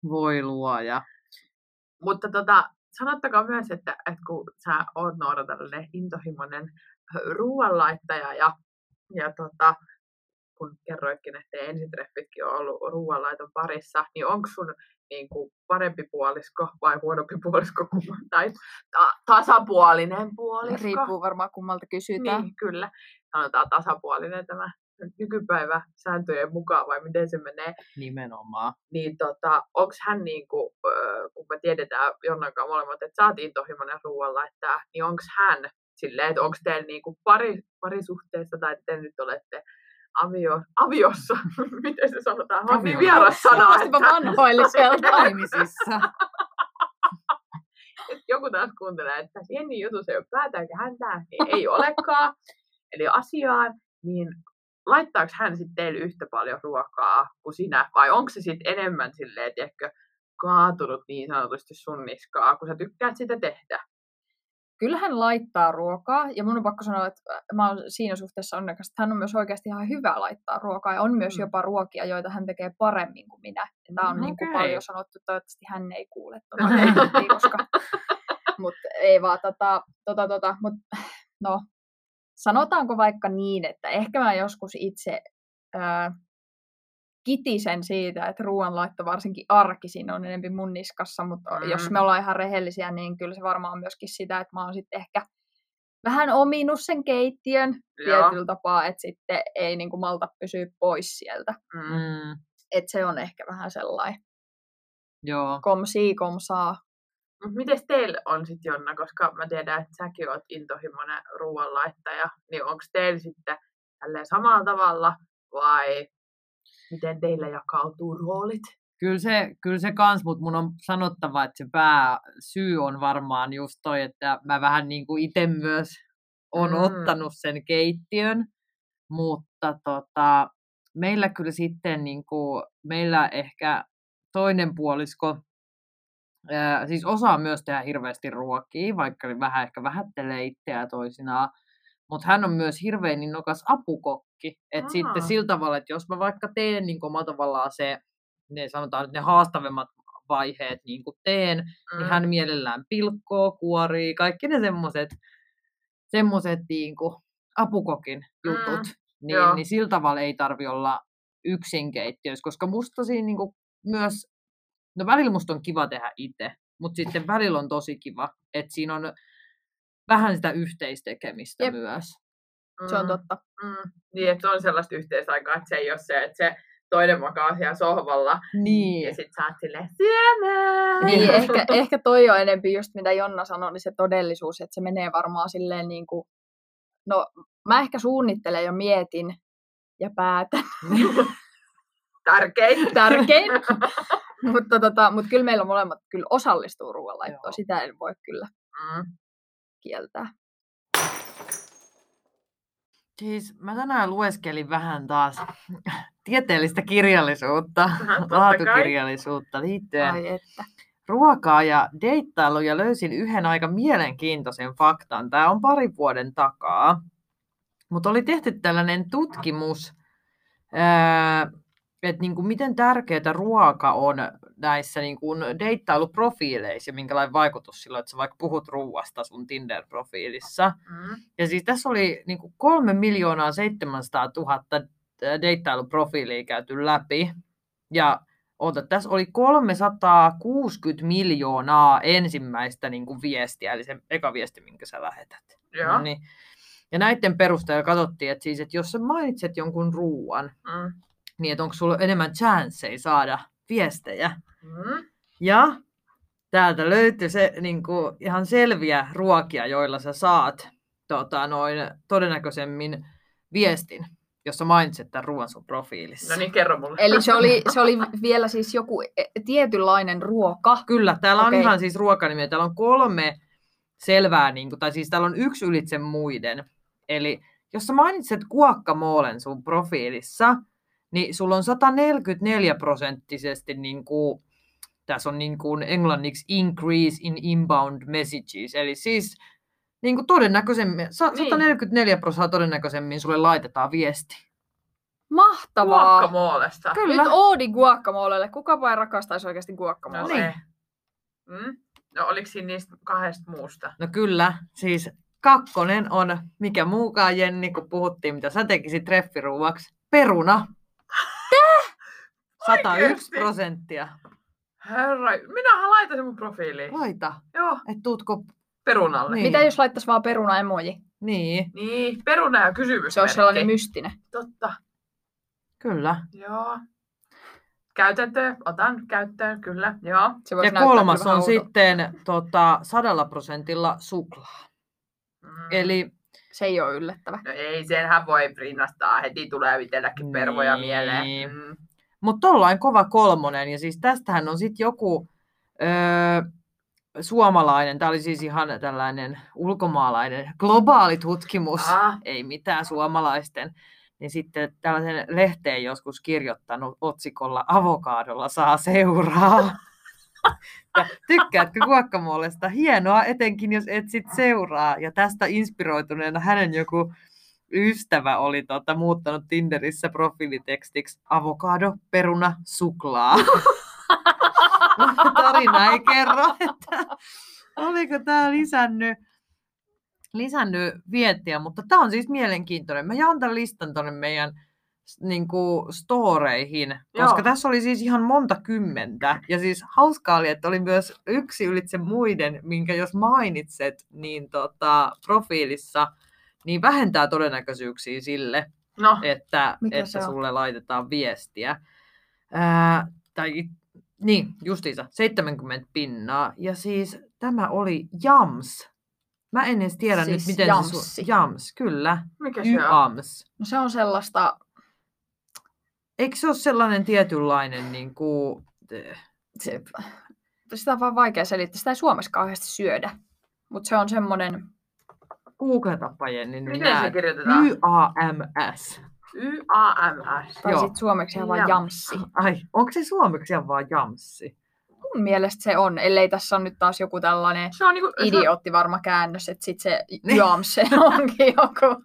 Voi luoja. Mutta tota, sanottakaa myös, että, että kun sä oot Noora tällainen intohimoinen ruoanlaittaja ja, ja tota, kun kerroitkin, että ensitreffitkin on ollut ruoanlaiton parissa, niin onko sun niin kuin, parempi puolisko vai huonompi puolisko kumman, tai ta- tasapuolinen puolisko? Riippuu varmaan kummalta kysytään. Niin, kyllä. Sanotaan tasapuolinen tämä nykypäivä sääntöjen mukaan, vai miten se menee. Nimenomaan. Niin tota, onko hän niin kuin, kun me tiedetään Jonnakaan molemmat, että sä oot intohimoinen ruoanlaittaja, niin onko hän silleen, että onko teillä niin kuin pari, parisuhteessa tai te nyt olette avio, aviossa, miten se sanotaan, on niin vieras sana, että, vanhoilliselta. Naimisissa. että joku taas kuuntelee, että Jenni jutussa ei ole päätä eikä häntää, niin ei olekaan. Eli asiaan, niin laittaako hän sitten teille yhtä paljon ruokaa kuin sinä, vai onko se sitten enemmän silleen, tiedätkö, kaatunut niin sanotusti sun niskaa, kun sä tykkäät sitä tehdä? Kyllä hän laittaa ruokaa, ja mun on pakko sanoa, että mä oon siinä suhteessa onnekas, että hän on myös oikeasti ihan hyvä laittaa ruokaa, ja on myös Mm. jopa ruokia, joita hän tekee paremmin kuin minä. Tämä on niin kuin paljon sanottu, toivottavasti hän ei kuule tuota koska... Mutta ei vaan, tota, tota, tota, mut, no, sanotaanko vaikka niin, että ehkä mä joskus itse ää, kitisen siitä, että ruoanlaitto varsinkin arkisin on enemmän mun niskassa, mutta Mm. jos me ollaan ihan rehellisiä, niin kyllä se varmaan on myöskin sitä, että mä oon sitten ehkä vähän ominut sen keittiön tietyllä tapaa, että sitten ei niin kuin malta pysyä pois sieltä. Mm. Mm, Että se on ehkä vähän sellainen joo. komsii komsaa. Mut miten teillä on sitten Jonna, koska mä tiedän, että säkin oot intohimoinen ruoanlaittaja, niin onko teillä sitten tälleen samalla tavalla vai miten teillä jakautuu roolit? Kyllä se, kyllä se kans, mutta mun on sanottava, että se pääsyy on varmaan just toi, että mä vähän niin kuin itse myös on mm. ottanut sen keittiön, mutta tota, meillä kyllä sitten niin kuin, meillä ehkä toinen puolisko, ää, siis osaa myös tehdä hirveästi ruokia, vaikka vähän ehkä vähättelee itseään toisinaan, mutta hän on myös hirveän innokas apukokki. Et Aa. sitten sillä tavalla, että jos mä vaikka teen niin omalla tavallaan se, ne sanotaan ne haastavimmat vaiheet niin kuin teen, mm. niin hän mielellään pilkkoo, kuorii, kaikki ne semmoiset semmoset niin apukokin jutut. Mm. joo. Niin, niin sillä tavalla ei tarvi olla yksin keittiössä, koska musta siinä niin kuin myös, no välillä musta on kiva tehdä itse, mutta sitten välillä on tosi kiva, että siinä on vähän sitä yhteistekemistä Jep. myös. Se on Mm, totta. Mm. Niin, että on sellaista yhteisaikaa, että se ei ole se, että se toinen makaa siellä sohvalla Niin. ja sit sä oot silleen syömään. Niin, ehkä, ehkä toi on enempi just mitä Jonna sanoi, niin se todellisuus, että se menee varmaan silleen niin kuin, no mä ehkä suunnittelen ja mietin ja päätän, Tärkein. tärkein, mutta, tota, mutta kyllä meillä molemmat kyllä osallistuu ruoanlaittoon, Joo. sitä en voi kyllä Mm. kieltää. Siis mä tänään lueskelin vähän taas tieteellistä kirjallisuutta, laatukirjallisuutta liittyen Ai että. ruokaa ja deittailu ja löysin yhden aika mielenkiintoisen faktan. Tämä on pari vuoden takaa. Mutta oli tehty tällainen tutkimus, ää, että niinku miten tärkeää ruoka on näissä niinku deittailuprofiileissa ja minkälainen vaikutus sillä on, että sä vaikka puhut ruoasta sun Tinder-profiilissa. Mm. Ja siis tässä oli niin kuin 3 miljoonaa 700 000 deittailuprofiilia käyty läpi. Ja oota, tässä oli 360 miljoonaa ensimmäistä niin kuin viestiä, eli se eka viesti, minkä sä lähetät. Joo. No niin. Ja näiden perusteella katsottiin, että, siis, että jos sä mainitset jonkun ruuan, Mm. Niin että onko sulla enemmän chanceja saada viestejä. Mm. Ja täältä löytyy se niin kuin, ihan selviä ruokia, joilla sä saat tota, noin, todennäköisemmin viestin, jos sä mainitset tämän ruoan sun profiilissa. No niin, kerro mulle. Eli se oli, se oli vielä siis joku e- tietynlainen ruoka. Kyllä, täällä on Okei. ihan siis ruokanimiä. Täällä on kolme selvää, niin kuin, tai siis täällä on yksi ylitse muiden. Eli jos sä mainitset guacamolen sun profiilissa, niin sulla on 144 prosenttisesti, niin kuin, tässä on niin kuin englanniksi increase in inbound messages, eli siis niin kuin todennäköisemmin, sa- Niin. 144 prosenttia todennäköisemmin sulle laitetaan viesti. Mahtavaa! Guacamoolesta. Kyllä. Nyt Oodi guacamolelle. Kuka vai rakastaisi oikeasti No, guacamolea? Niin. se. Mm. No oliko siinä niistä kahdesta muusta? No kyllä, siis kakkonen on, mikä muukaan Jenni, kun puhuttiin, mitä sä tekisit treffiruuaksi. Peruna. 101 Oikeesti? prosenttia. Herra, minähän laitan sen mun profiiliin. Laita. Joo, Et tuutko... perunalle. Niin. Mitä jos laittaisi vaan peruna emoji? Niin, Niin, peruna ja kysymys. Se olisi sellainen mystinen. Totta, kyllä. joo. Käytäntö, otan käyttöön, kyllä, joo. Se Ja kolmas on sitten tota, sadalla prosentilla suklaa. Mm. Eli Se ei ole yllättävä. No ei, senhän voi rinnastaa. Heti tulee itselläkin pervoja Niin. mieleen. Mm. Mutta tollain kova kolmonen, ja siis tästähän on sitten joku öö, suomalainen, tämä oli siis ihan tällainen ulkomaalainen globaali tutkimus, Ah. ei mitään suomalaisten, niin sitten tällaisen lehteen joskus kirjoittanut otsikolla Avokaadolla saa seuraa. Ja Tykkäätkö guacamolesta? Hienoa, etenkin jos etsit seuraa. Ja tästä inspiroituneena hänen joku ystävä oli tota, muuttanut Tinderissä profiilitekstiksi avokado, peruna, suklaa. Tarina ei kerro, että oliko tämä lisännyt, lisännyt viettiä, mutta tämä on siis mielenkiintoinen. Mä jaan tämän listan tuonne meidän niin kuin, storeihin, koska Joo. tässä oli siis ihan monta kymmentä. Ja siis hauskaa oli, että oli myös yksi ylitse muiden, minkä jos mainitset, niin tota, profiilissa, niin vähentää todennäköisyyksiä sille, No, että, että sulle laitetaan viestiä. Ää, tai, niin, justiinsa, 70 pinnaa. Ja siis tämä oli Jams. Mä en edes tiedä Siis nyt, miten jamssi. se... Su- jams, kyllä. mikä se on? No se on sellaista, Eikö se ole sellainen tietynlainen, niin kuin, se, sitä on vaan vaikea selittää. Sitä ei Suomessa kauheasti syödä. Mutta se on semmoinen, googletapa Jenni, niin Miten se kirjoitetaan? Y-A-M-S. Y-A-M-S. tai Joo. sitten suomeksi ihan vaan Jams. jamssi. Ai, onko se suomeksi ihan vaan jamssi? Mun mielestä se on, ellei tässä on nyt taas joku tällainen Se on niinku, se idiootti varma käännös, että sitten se Niin. jams se onkin joku.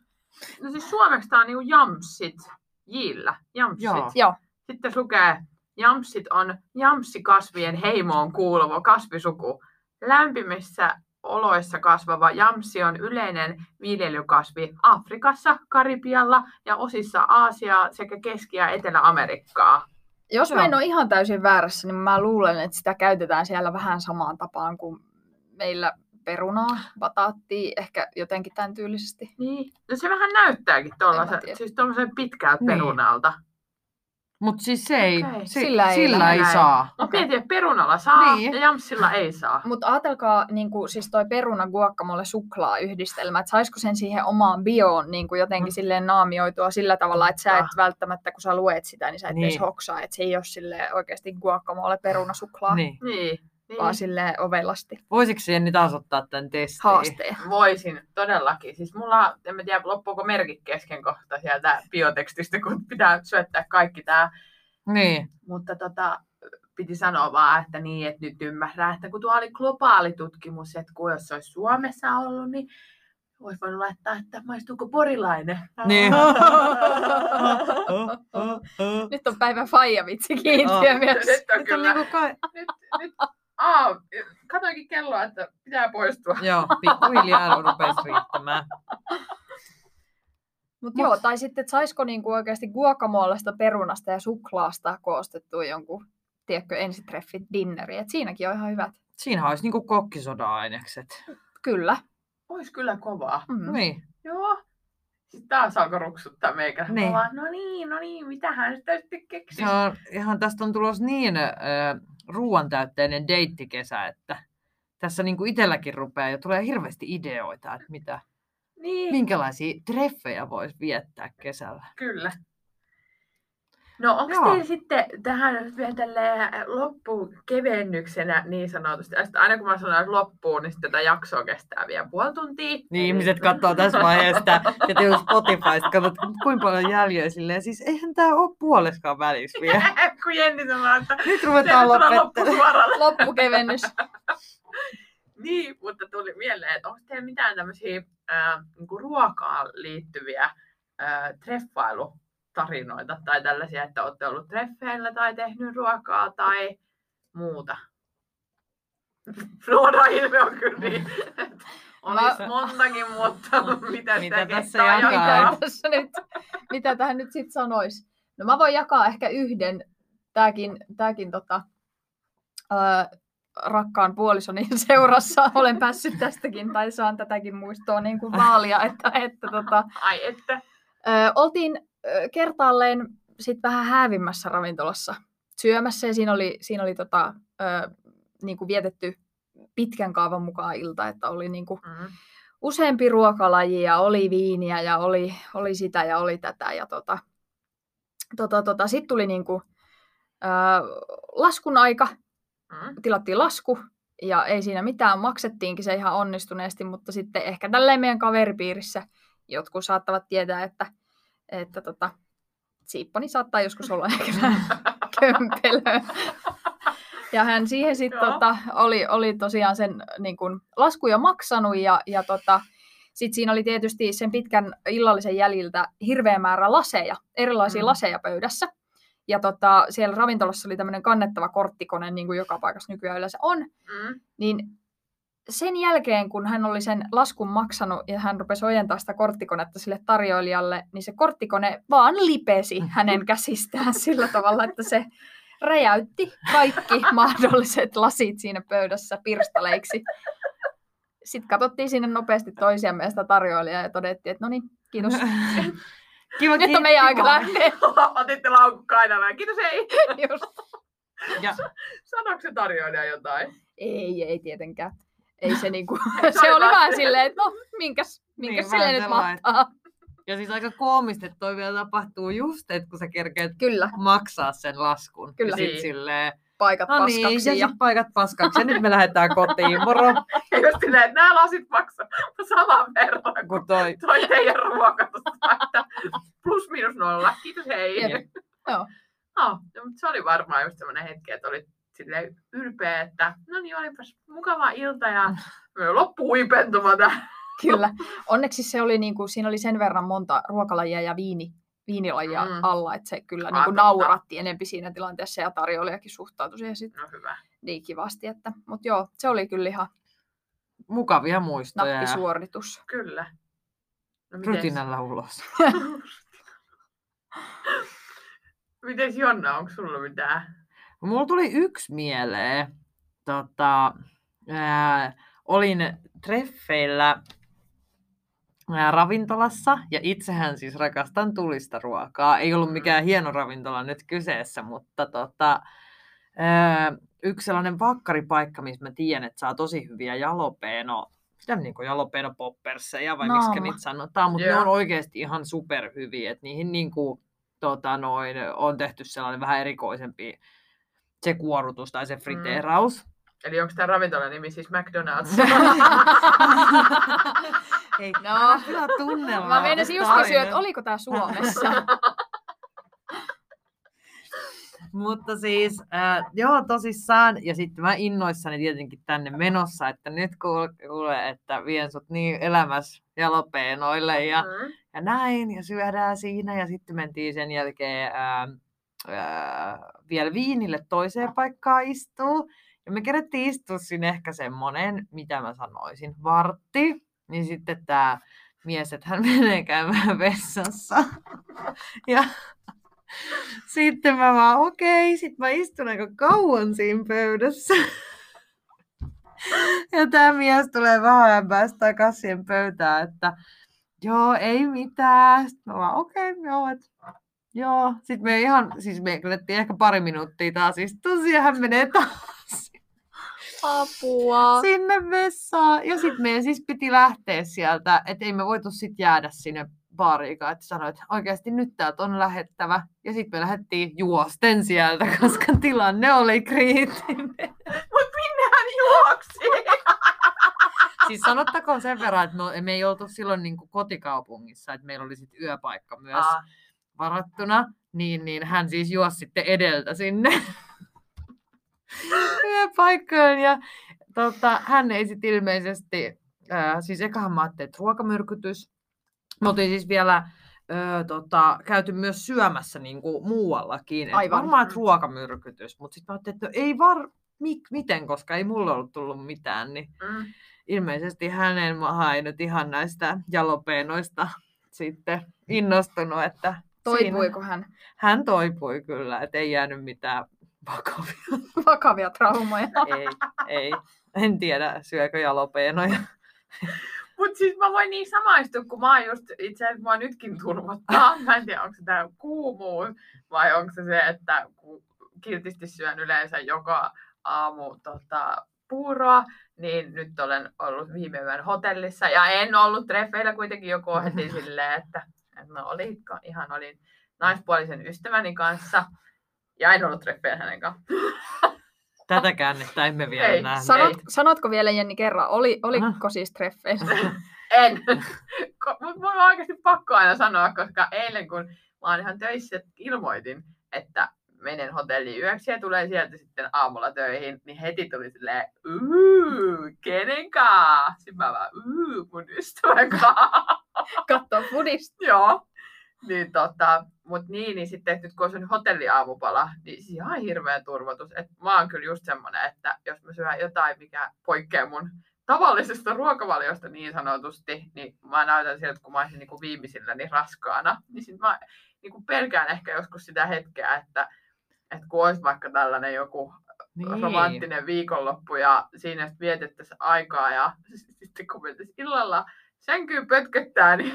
no siis suomeksi tää on niinku jamsit. Jillä. Jamsit. Joo. Joo, Sitten se lukee, jamsit on jamssikasvien heimoon kuuluva kasvisuku. Lämpimissä oloissa kasvava jamsi on yleinen viljelykasvi Afrikassa, Karibialla ja osissa Aasiaa sekä Keski- ja Etelä-Amerikkaa. jos mä en ole ihan täysin väärässä, niin mä luulen, että sitä käytetään siellä vähän samaan tapaan kuin meillä perunaa, bataattia, ehkä jotenkin tämän tyylisesti. Niin. No se vähän näyttääkin En tuollaisen, siis tuollaisen pitkältä Niin. perunalta. Mutta siis se ei, Okei. se, Sillä ei sillä ei saa. No Okei. okay. että perunalla saa Niin. ja jamsilla ei saa. Mutta ajatelkaa niin kuin, siis toi peruna guacamole suklaa yhdistelmä, että saisiko sen siihen omaan bioon niin kuin jotenkin Mm. silleen naamioitua sillä tavalla, että sä et välttämättä, kun sä luet sitä, niin sä et Niin. edes hoksaa, että se ei ole silleen oikeasti guacamole peruna suklaa, Niin. Niin. Niin. vaan silleen ovelasti Voisiko Jenni taas ottaa tämän testiin? haasteen. Voisin, todellakin. Siis mulla, en mä tiedä, loppuuko merkit kesken kohta sieltä biotekstistä, kun pitää syöttää kaikki tää. Niin. Mutta tota, piti sanoa vaan, että niin, että nyt ymmärrän, että kun tuo oli globaali tutkimus, että kun jos se olisi Suomessa ollut, niin olisi voinut laittaa, että maistuuko porilainen. Niin. Nyt on päivän faija-vitsi kiintiö Oh. myös. Nyt on Nyt on kyllä. niinku kai... Nyt, nyt, aa, katoinkin kelloa, että pitää poistua. Joo, pikkuhiljaa rupesi riittämään. Mut Mut- joo, tai sitten, että saisiko niinku oikeasti guacamolesta, perunasta ja suklaasta koostettua jonkun, tiedätkö, ensitreffit dinneri. Et siinäkin on ihan hyvät. Siinä olisi niinku kokkisoda-ainekset. Kyllä. Ois kyllä kovaa. Mm. Niin. Joo. Sitten taas alkoi ruksuttaa meikä. Niin. Vaan, no niin, no niin, mitähän nyt täytyy keksiä. On, ihan tästä on tulossa niin äh, ruoantäytteinen deittikesä, että tässä niinku itselläkin rupeaa ja tulee hirveästi ideoita, että mitä, Niin, minkälaisia treffejä voisi viettää kesällä. kyllä. No onko Joo. teillä sitten tähän vielä tälleen loppukevennyksenä niin sanotusti, ja sitten aina kun mä sanon että loppuun, niin sitten tätä jaksoa kestää vielä puoli tuntia. Niin ihmiset katsoo tässä vaiheessa sitä, ja tuu Spotifysta, katsot, kuinka paljon jäljellä silleen. Siis eihän tämä ole puoleskaan välissä vielä. kun Jenni sanoo, että Nyt ruvetaan loppusuoralle. Loppukevennys. Niin, mutta tuli mieleen, että onko teillä mitään tämmöisiä äh, niin ruokaan liittyviä äh, treffailutarinoita tai tällaisia, että olette ollut treffeillä tai tehnyt ruokaa tai muuta? Luoda ilme on kyllä niin. Olisi Mä- montakin, mutta mitä, Mitä tässä jakaa? tässä nyt, mitä tähän nyt sitten sanoisi? No mä voin jakaa ehkä yhden. Tääkin, tääkin tota, ää, rakkaan puolisoni seurassa olen päässyt tästäkin, tai saan tätäkin muistoa niin kuin vaalia, että, että tota, Ai että. Ö, oltiin kertaalleen sit vähän häävimmässä ravintolassa syömässä ja siinä oli, siinä oli tota, ö, niin kuin vietetty pitkän kaavan mukaan ilta, että oli niin kuin Mm. useampi ruokalaji ja oli viiniä ja oli, oli sitä ja oli tätä. Ja tota, tota, tota, Sitten tuli niin kuin, ö, laskun aika, Mm. tilattiin lasku ja ei siinä mitään, maksettiinkin se ihan onnistuneesti, mutta sitten ehkä tälleen meidän kaveripiirissä jotkut saattavat tietää, että, että tota, siippani saattaa joskus olla ehkä kömpelö. Ja hän siihen sitten tota, oli, oli tosiaan sen niin kun, lasku jo maksanut ja, ja tota, sitten siinä oli tietysti sen pitkän illallisen jäljiltä hirveä määrä laseja, erilaisia mm. laseja pöydässä. Ja tota, siellä ravintolassa oli tämmöinen kannettava korttikone, niin kuin joka paikassa nykyään yleensä on. Mm. Niin sen jälkeen, kun hän oli sen laskun maksanut ja hän rupesi ojentaa sitä korttikonetta sille tarjoilijalle, niin se korttikone vaan lipesi hänen käsistään sillä tavalla, että se räjäytti kaikki mahdolliset lasit siinä pöydässä pirstaleiksi. Sitten katsottiin sinne nopeasti toisiamme ja sitä tarjoilijaa ja todettiin, että no niin, kiitos. Kiva, Nyt on meidän aika lähteä. Otitte laukun kainaloon. Kiitos, ei. Just. Ja Sanoiko se tarjoilija jotain? Ei, ei tietenkään. Ei se niinku, Se oli vaan vähän silleen, että no, minkäs, minkäs Niin, niin, vähän nyt mahtaa. Ja siis aika koomista, että toi vielä tapahtuu just, että kun sä kerkeet Kyllä, maksaa sen laskun. Kyllä. Ja sit Niin. silleen, paikat no niin, paskaksi. ja Ja, paikat paskaksi. Ja nyt me lähdetään kotiin, moro. Ja just silleen, että nämä lasit maksaa saman verran kuin toi, toi teidän. Että plus minus nolla. Kiitos, hei. Jep. Joo. No, no, mutta se oli varmaan just semmoinen hetki, että oli silleen ylpeä, että no niin, olipas mukava ilta ja loppu huipentuma. Kyllä. Onneksi se oli, niin kuin, siinä oli sen verran monta ruokalajia ja viini, viinilajia Mm. alla, että se kyllä niin kuin nauratti enempi siinä tilanteessa ja tarjoilijakin suhtautui siihen sitten No hyvä. niin kivasti. Että, mutta joo, se oli kyllä ihan mukavia muistoja ja nappisuoritus. Kyllä. No, mites, rytinällä ulos. mites Jonna, onko sulla mitään? Mulla tuli yksi mieleen. Tota, ää, olin treffeillä ää, ravintolassa ja itsehän siis rakastan tulista ruokaa. Ei ollut mikään hieno ravintola nyt kyseessä, mutta tota, ää, yksi sellainen vakkaripaikka, missä mä tiedän, että saa tosi hyviä jalopeno, mitä niin kuin jalopeno popperseja vai miksi Naama. niitä sanotaan, mutta ne Joo. on oikeasti ihan superhyviä, että niihin niin kuin, tota, noin, on tehty sellainen vähän erikoisempi se kuorutus tai se friteeraus. Eli onko tämä ravintolan nimi siis McDonald's? Ei, No, kyllä tunnelma. Mä meinasin just kysyä, että oliko tämä Suomessa? Mutta siis, äh, joo tosissaan, ja sitten mä innoissani tietenkin tänne menossa, että nyt kuule, kuule että vien sut niin elämässä jalopeenoille ja, Mm. ja näin, ja syödään siinä, ja sitten mentiin sen jälkeen ää, ää, vielä viinille toiseen paikkaan istuu, ja me kerettiin istua sinne ehkä semmonen, mitä mä sanoisin, vartti, niin sitten tämä mies, että hän menee käymään vessassa. Ja sitten mä vaan, okei, okay. sitten mä istun aika kauan siinä pöydässä. Ja tämä mies tulee vähän ajan päästä takaisin pöytään, että joo, ei mitään. Sitten mä vaan, okei, okay, joo, et, joo. Sitten me ihan, siis me kelettiin ehkä pari minuuttia taas istua siihen, hän menee taas Apua. sinne vessaan. Ja sitten meidän siis piti lähteä sieltä, että ei me voitu sitten jäädä sinne baariikaan, että sanoi, että oikeasti nyt täältä on lähettävä. Ja sitten me lähdettiin juosten sieltä, koska tilanne oli kriittinen. Mut minne hän juoksi? Siis sanottakoon sen verran, että me, ei oltu silloin niin kotikaupungissa, että meillä oli sitten yöpaikka myös Aa, varattuna, niin, niin hän siis juosi sitten edeltä sinne yöpaikkaan. Ja tota, hän ei sitten ilmeisesti, ää, siis ekahan mä ajattelin, että ruokamyrkytys. Me oltiin siis vielä ö, tota, käyty myös syömässä niin kuin muuallakin. Et Aivan. Varmaan, että ruokamyrkytys, mutta sitten mä ajattelin, että ei var, mik, miten, koska ei mulla ollut tullut mitään, niin mm. ilmeisesti hänen maha ei nyt ihan näistä jalopeenoista sitten innostunut, että Toipuiko hän Hän toipui kyllä, että ei jäänyt mitään vakavia. vakavia traumoja? ei, ei. En tiedä, syökö jalopeenoja. Mut siis mä voin niin samaistua, kun mä oon just, itse asiassa mua nytkin turvottaa. Mä en tiedä, onko se tää kuumuus vai onko se se, että kun kiltisti syön yleensä joka aamu tota, puuroa, niin nyt olen ollut viime yön hotellissa ja en ollut treffeillä kuitenkin joku heti silleen, että, että no olitko, ihan olin naispuolisen ystäväni kanssa ja en ollut treffeillä hänen kanssaan. Tätä käännettä emme vielä Ei, nähneet. Sanot, sanotko vielä Jenni kerran, oli, oliko siis treffeillä? En. Mutta mulla on oikeasti pakko aina sanoa, koska eilen kun mä oon ihan töissä, ilmoitin, että menen hotelliin yöksi ja tulen sieltä sitten aamulla töihin, niin heti tuli silleen, uuu, kenen kaa? Sitten mä vaan, uuu, mun ystävän kaa. Kattoo fudista. Joo. Niin tota, mut niin, niin sitten nyt kun on se hotelliaamupala, niin siis ihan hirveä turvotus. Et mä oon kyllä just semmonen, että jos mä syön jotain, mikä poikkeaa mun tavallisesta ruokavaliosta niin sanotusti, niin mä näytän sieltä, kun mä olisin niin viimeisilläni raskaana. Niin sit mä niin kuin pelkään ehkä joskus sitä hetkeä, että, että kun olisi vaikka tällainen joku Niin. romanttinen viikonloppu ja siinä sitten vietettäisiin aikaa ja sitten kun mentäisiin illalla sänkyyn pötköttää, niin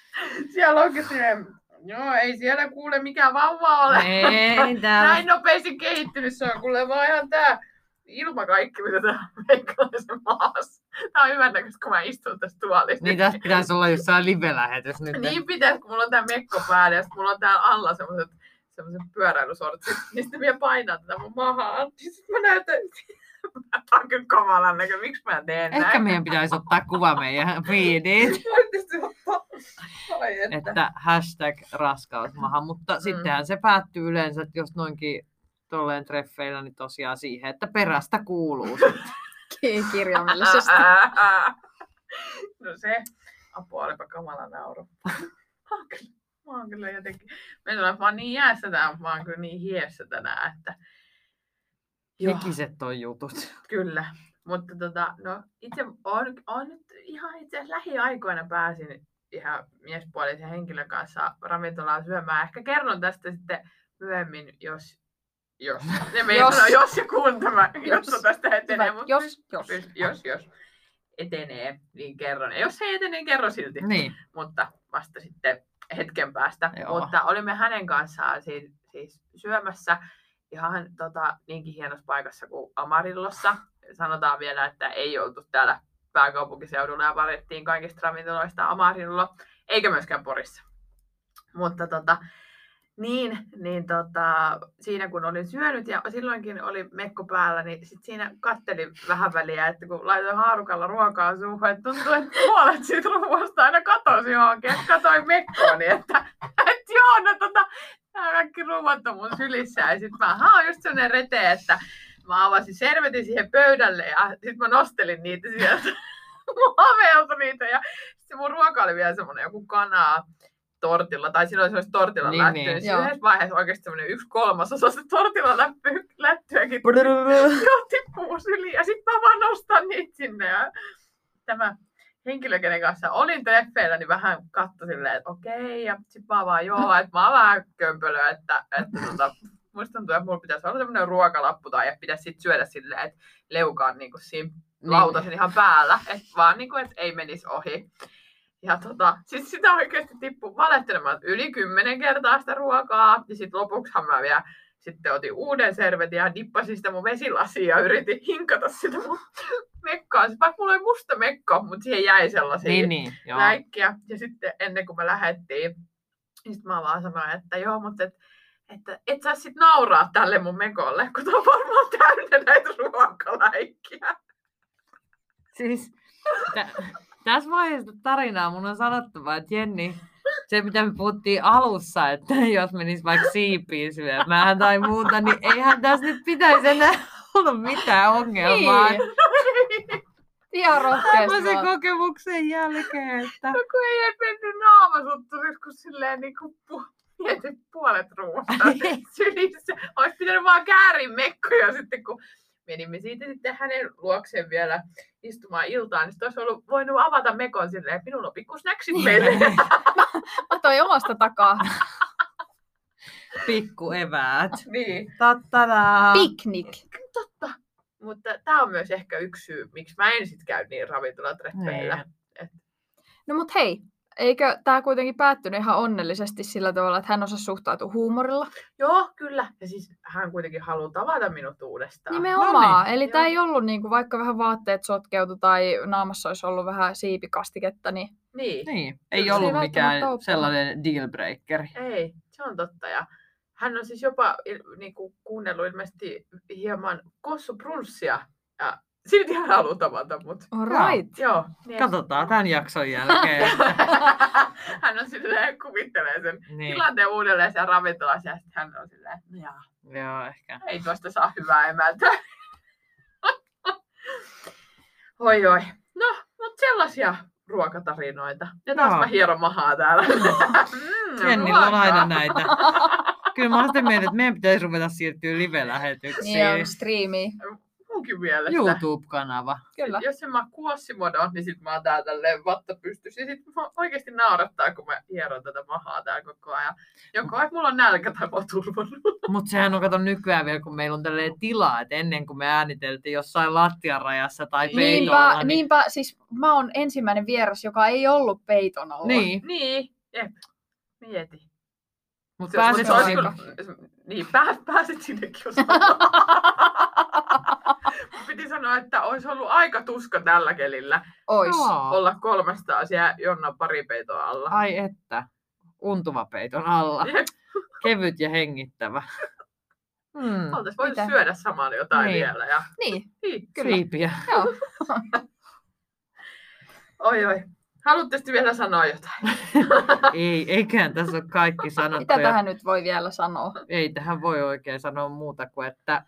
siellä onkin silleen, joo, ei siellä kuule mikään vauva ole. Ei, täällä. Näin nopeasti kehittynyt se on kuule vaan ihan tää ilma kaikki, mitä tää meikkalaisen maassa. Tää on hyvän näköistä, kun mä istun tässä tuolissa. Niin tässä pitäisi olla jossain live-lähetys nyt. Niin pitäisi, kun mulla on tää mekko päällä ja mulla on täällä alla semmoset semmoiset pyöräilysortsit, niin sitten vielä painaa tätä mun mahaa. Niin sitten mä näytän, Tää on kyllä kamalan näkö, miksi mä teen näin? Ehkä meidän pitäisi ottaa kuva meidän feediin? Ai että. että hashtag raskausmaha, mutta Mm. sittenhän se päättyy yleensä, että jos noinkin tolleen treffeillä, niin tosiaan siihen, että perästä kuuluu. Ki- Kirjaimellisesti. No se, apua olipa kamala nauru. Mä oon kyllä, jotenkin, mä en ole vaan niin jäässä tänään, mutta mä oon kyllä niin hiessä tänään, että Joo. Hekiset on jutut. Kyllä, mutta tota, no itse on, on nyt ihan itse asiassa lähiaikoina pääsin ihan miespuolisen henkilön kanssa ravintolaan syömään. Ehkä kerron tästä sitten myöhemmin, jos, jos, ne Jos. jos. jos ja kun tämä Jos. jos. tästä etenee. Hyvä. mutta Jos, jos. Jos, jos, jos etenee, niin kerron. Ja jos ei etene, niin kerro silti. Niin. Mutta vasta sitten hetken päästä. Joo. Mutta olimme hänen kanssaan siis, siis syömässä ihan tota, niinkin hienossa paikassa kuin Amarillossa. Sanotaan vielä, että ei oltu täällä pääkaupunkiseudulla ja valettiin kaikista ravintoloista Amarillo, eikä myöskään Porissa. Mutta tota, niin, niin tota, siinä kun olin syönyt ja silloinkin oli mekko päällä, niin sit siinä kattelin vähän väliä, että kun laitoin haarukalla ruokaa suuhun, että tuntuu, että puolet siitä ruoasta aina katosi johonkin, että katoin mekkooni, että, että joo, no tota, nämä kaikki ruuat on mun sylissä. Ja sitten mä, haa, just sellainen rete, että mä avasin servetin siihen pöydälle ja sitten mä nostelin niitä sieltä. Mun niitä ja sitten mun ruoka oli vielä semmoinen joku kanaa tortilla, tai silloin se olisi tortilla Niin, niin, lätty, niin. niin, niin yhdessä vaiheessa oikeasti semmoinen yksi kolmasosa se tortilla läppy, lättyäkin tippuu syliin ja sitten mä vaan nostan niitä sinne. Ja tämä henkilö, kenen kanssa olin treffeillä, niin vähän katsoi silleen, että okei, ja sitten mä vaan joo, että mä oon vähän kömpelö, että, että tota, musta tuntuu, että mulla pitäisi olla semmoinen ruokalappu tai että pitäisi sit syödä silleen, että leuka on niinku siinä lautasen ihan päällä, että vaan niinku, että ei menisi ohi. Ja tota, siis sitä oikeasti tippuu valehtelemaan yli kymmenen kertaa sitä ruokaa, ja sitten lopuksihan mä vielä sitten otin uuden servetin ja dippasin sitä mun vesilasiin ja yritin hinkata sitä mun mekkaa. Siis vaikka mulla oli musta mekko, mutta siihen jäi sellaisia Niin, niin. Joo. läikkiä. Ja sitten ennen kuin me lähdettiin, niin sit mä vaan sanoin, että joo, mutta et, että et sä sit nauraa tälle mun mekolle, kun tää on varmaan täynnä näitä ruokaläikkiä. Siis, tä- tässä vaiheessa tarinaa mun on sanottava, että Jenni, se mitä me puhuttiin alussa, että jos menis vaikka siipiin syömään tai muuta, niin eihän tässä nyt pitäisi enää olla mitään ongelmaa. Niin. Ihan rohkeasti Tämmöisen vaan. kokemuksen jälkeen, että No kun ei edes mennyt naamasutturis, kun silleen niinku pu- mietit puolet ruoasta sylissä. Olisi pitänyt vaan käärin mekkoja sitten, kun menimme siitä sitten hänen luokseen vielä istumaan iltaan, niin sitten olisi ollut, voinut avata mekon silleen, että minulla on pikku snacksit meille. Mä toin omasta takaa. pikkueväät. Niin, Tattadaa! Piknik. totta. Mutta tämä on myös ehkä yksi syy, miksi mä en sit käy niin ravintolatreffeillä. Niin. No mut hei, eikö tämä kuitenkin päättynyt ihan onnellisesti sillä tavalla, että hän osasi suhtautua huumorilla? Joo, kyllä. Ja siis hän kuitenkin haluaa tavata minut uudestaan. Nimenomaan. Eli tämä ei ollut niinku, vaikka vähän vaatteet sotkeutu tai naamassa olisi ollut vähän siipikastiketta, niin Niin. Niin, ei Kyllä, ollut ei mikään sellainen dealbreakeri. Ei, se on totta. Ja hän on siis jopa il- niinku, kuunnellut ilmeisesti hieman Kossu Brunssia. Ja silti hän haluaa tavata mut. all Joo. right. Joo. Niin Katsotaan tämän jakson jälkeen. hän on silleen, kuvittelee sen niin. tilanteen uudelleen siellä ravintolassa ja sitten hän on silleen, no jaa, Joo, ehkä. ei tuosta saa hyvää emäntä. Oi oi. No, mutta sellaisia ruokatarinoita. Ja taas Joo. mä hieron mahaa täällä. Mm, Jennillä on aina näitä. Kyllä mä oon sitä mieltä, että meidän pitäisi ruveta siirtyä live-lähetyksiin. Niin on striimi. Munkin mielestä. YouTube-kanava. Kyllä. Jos en mä oon kuossimodo, niin sit mä oon täällä tälleen vatta pystyssä. Ja sit mä oikeesti naurattaa, kun mä hieron tätä mahaa täällä koko ajan. Joko että mulla on nälkä tai mä. Mutta sehän on kato nykyään vielä, kun meillä on tälleen tilaa, että ennen kuin me ääniteltiin jossain lattian rajassa tai peitolla. Niinpä, niin... niinpä, siis mä oon ensimmäinen vieras, joka ei ollut peiton alla. niin. Niin, jep. Mieti. Mutta Se- mut pääsit se kyllä- Niin, pää, pääsit sinnekin jos Piti sanoa, että olisi ollut aika tuska tällä kelillä Ois. Olla 300 siellä Jonna paripeitoa alla. Ai että. Untuva peiton alla. Jep, Kevyt ja hengittävä. Hmm. Oltaisiin voitu Mitä? syödä samalla jotain Niin. vielä. Ja... Niin, Niin. kyllä. Siipiä. Joo. Oi oi. Haluatte sitten vielä sanoa jotain? Ei, eiköhän tässä ole kaikki sanottu. Mitä tähän nyt voi vielä sanoa? Ei tähän voi oikein sanoa muuta kuin, että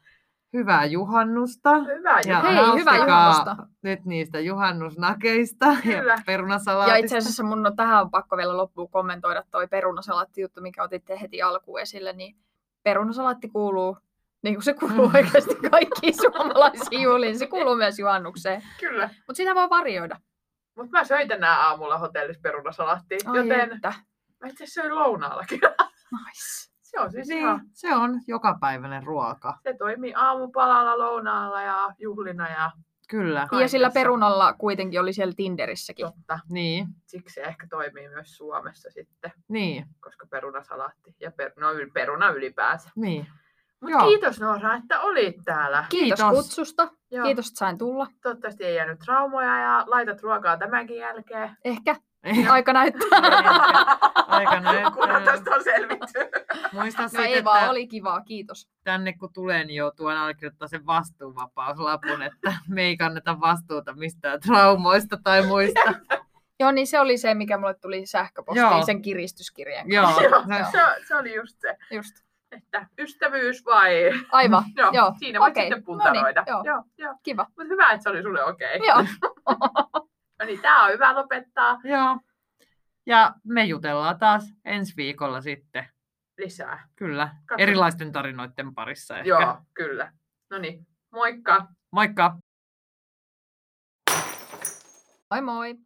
hyvää juhannusta. Hyvä. Ja Hei, hyvää juhannusta. nyt niistä juhannusnakeista Kyllä. ja perunasalaatista. Ja itse asiassa mun on tähän on pakko vielä loppuun kommentoida toi perunasalaatti-juttu, mikä otitte heti alkuun esille, niin perunasalaatti kuuluu, niin kuin se kuuluu Mm. oikeasti kaikkiin suomalaisiin juhliin, se kuuluu myös juhannukseen. Kyllä. Mutta sitä voi varjoida. Mutta mä söin tänään aamulla hotellissa perunasalaattia, Ai joten että. mä itse asiassa söin lounaallakin. Nice. Se on siis Niin, ihan, se on jokapäiväinen ruoka. se toimii aamupalalla, lounaalla ja juhlina ja Kyllä. Ja sillä Kaikessa. perunalla kuitenkin oli siellä Tinderissäkin. totta. Niin, Siksi se ehkä toimii myös Suomessa sitten, niin, koska perunasalaatti ja per, no, peruna ylipäänsä. niin. Joo. kiitos Noora, että olit täällä. Kiitos, Kiitos. kutsusta. Joo. Kiitos, että sain tulla. Toivottavasti ei jäänyt traumoja ja laitat ruokaa tämänkin jälkeen. Ehkä aika näyttää. Aika näyttää. Kunhan tästä on selvitty. Muista No sitten, ei vaan, että oli kivaa, kiitos. tänne kun tulee, niin joutuu aina allekirjoittaa sen vastuunvapauslapun, että me ei kanneta vastuuta mistään traumoista tai muista. Joo, niin se oli se, mikä mulle tuli sähköpostiin Joo. sen kiristyskirjan. Joo, Joo, se- se, se oli just se, Just. että ystävyys vai... Aivan, Joo, joo. siinä voit okei. sitten No puntaroida. niin, joo. joo, joo. Kiva. Mutta hyvä, että se oli sulle okei. Joo. No niin, tää on hyvä lopettaa Joo. Ja me jutellaan taas ensi viikolla sitten. lisää. Kyllä, Katso. erilaisten tarinoiden parissa ehkä. Joo, kyllä. No niin, moikka! Moikka! Moi moi.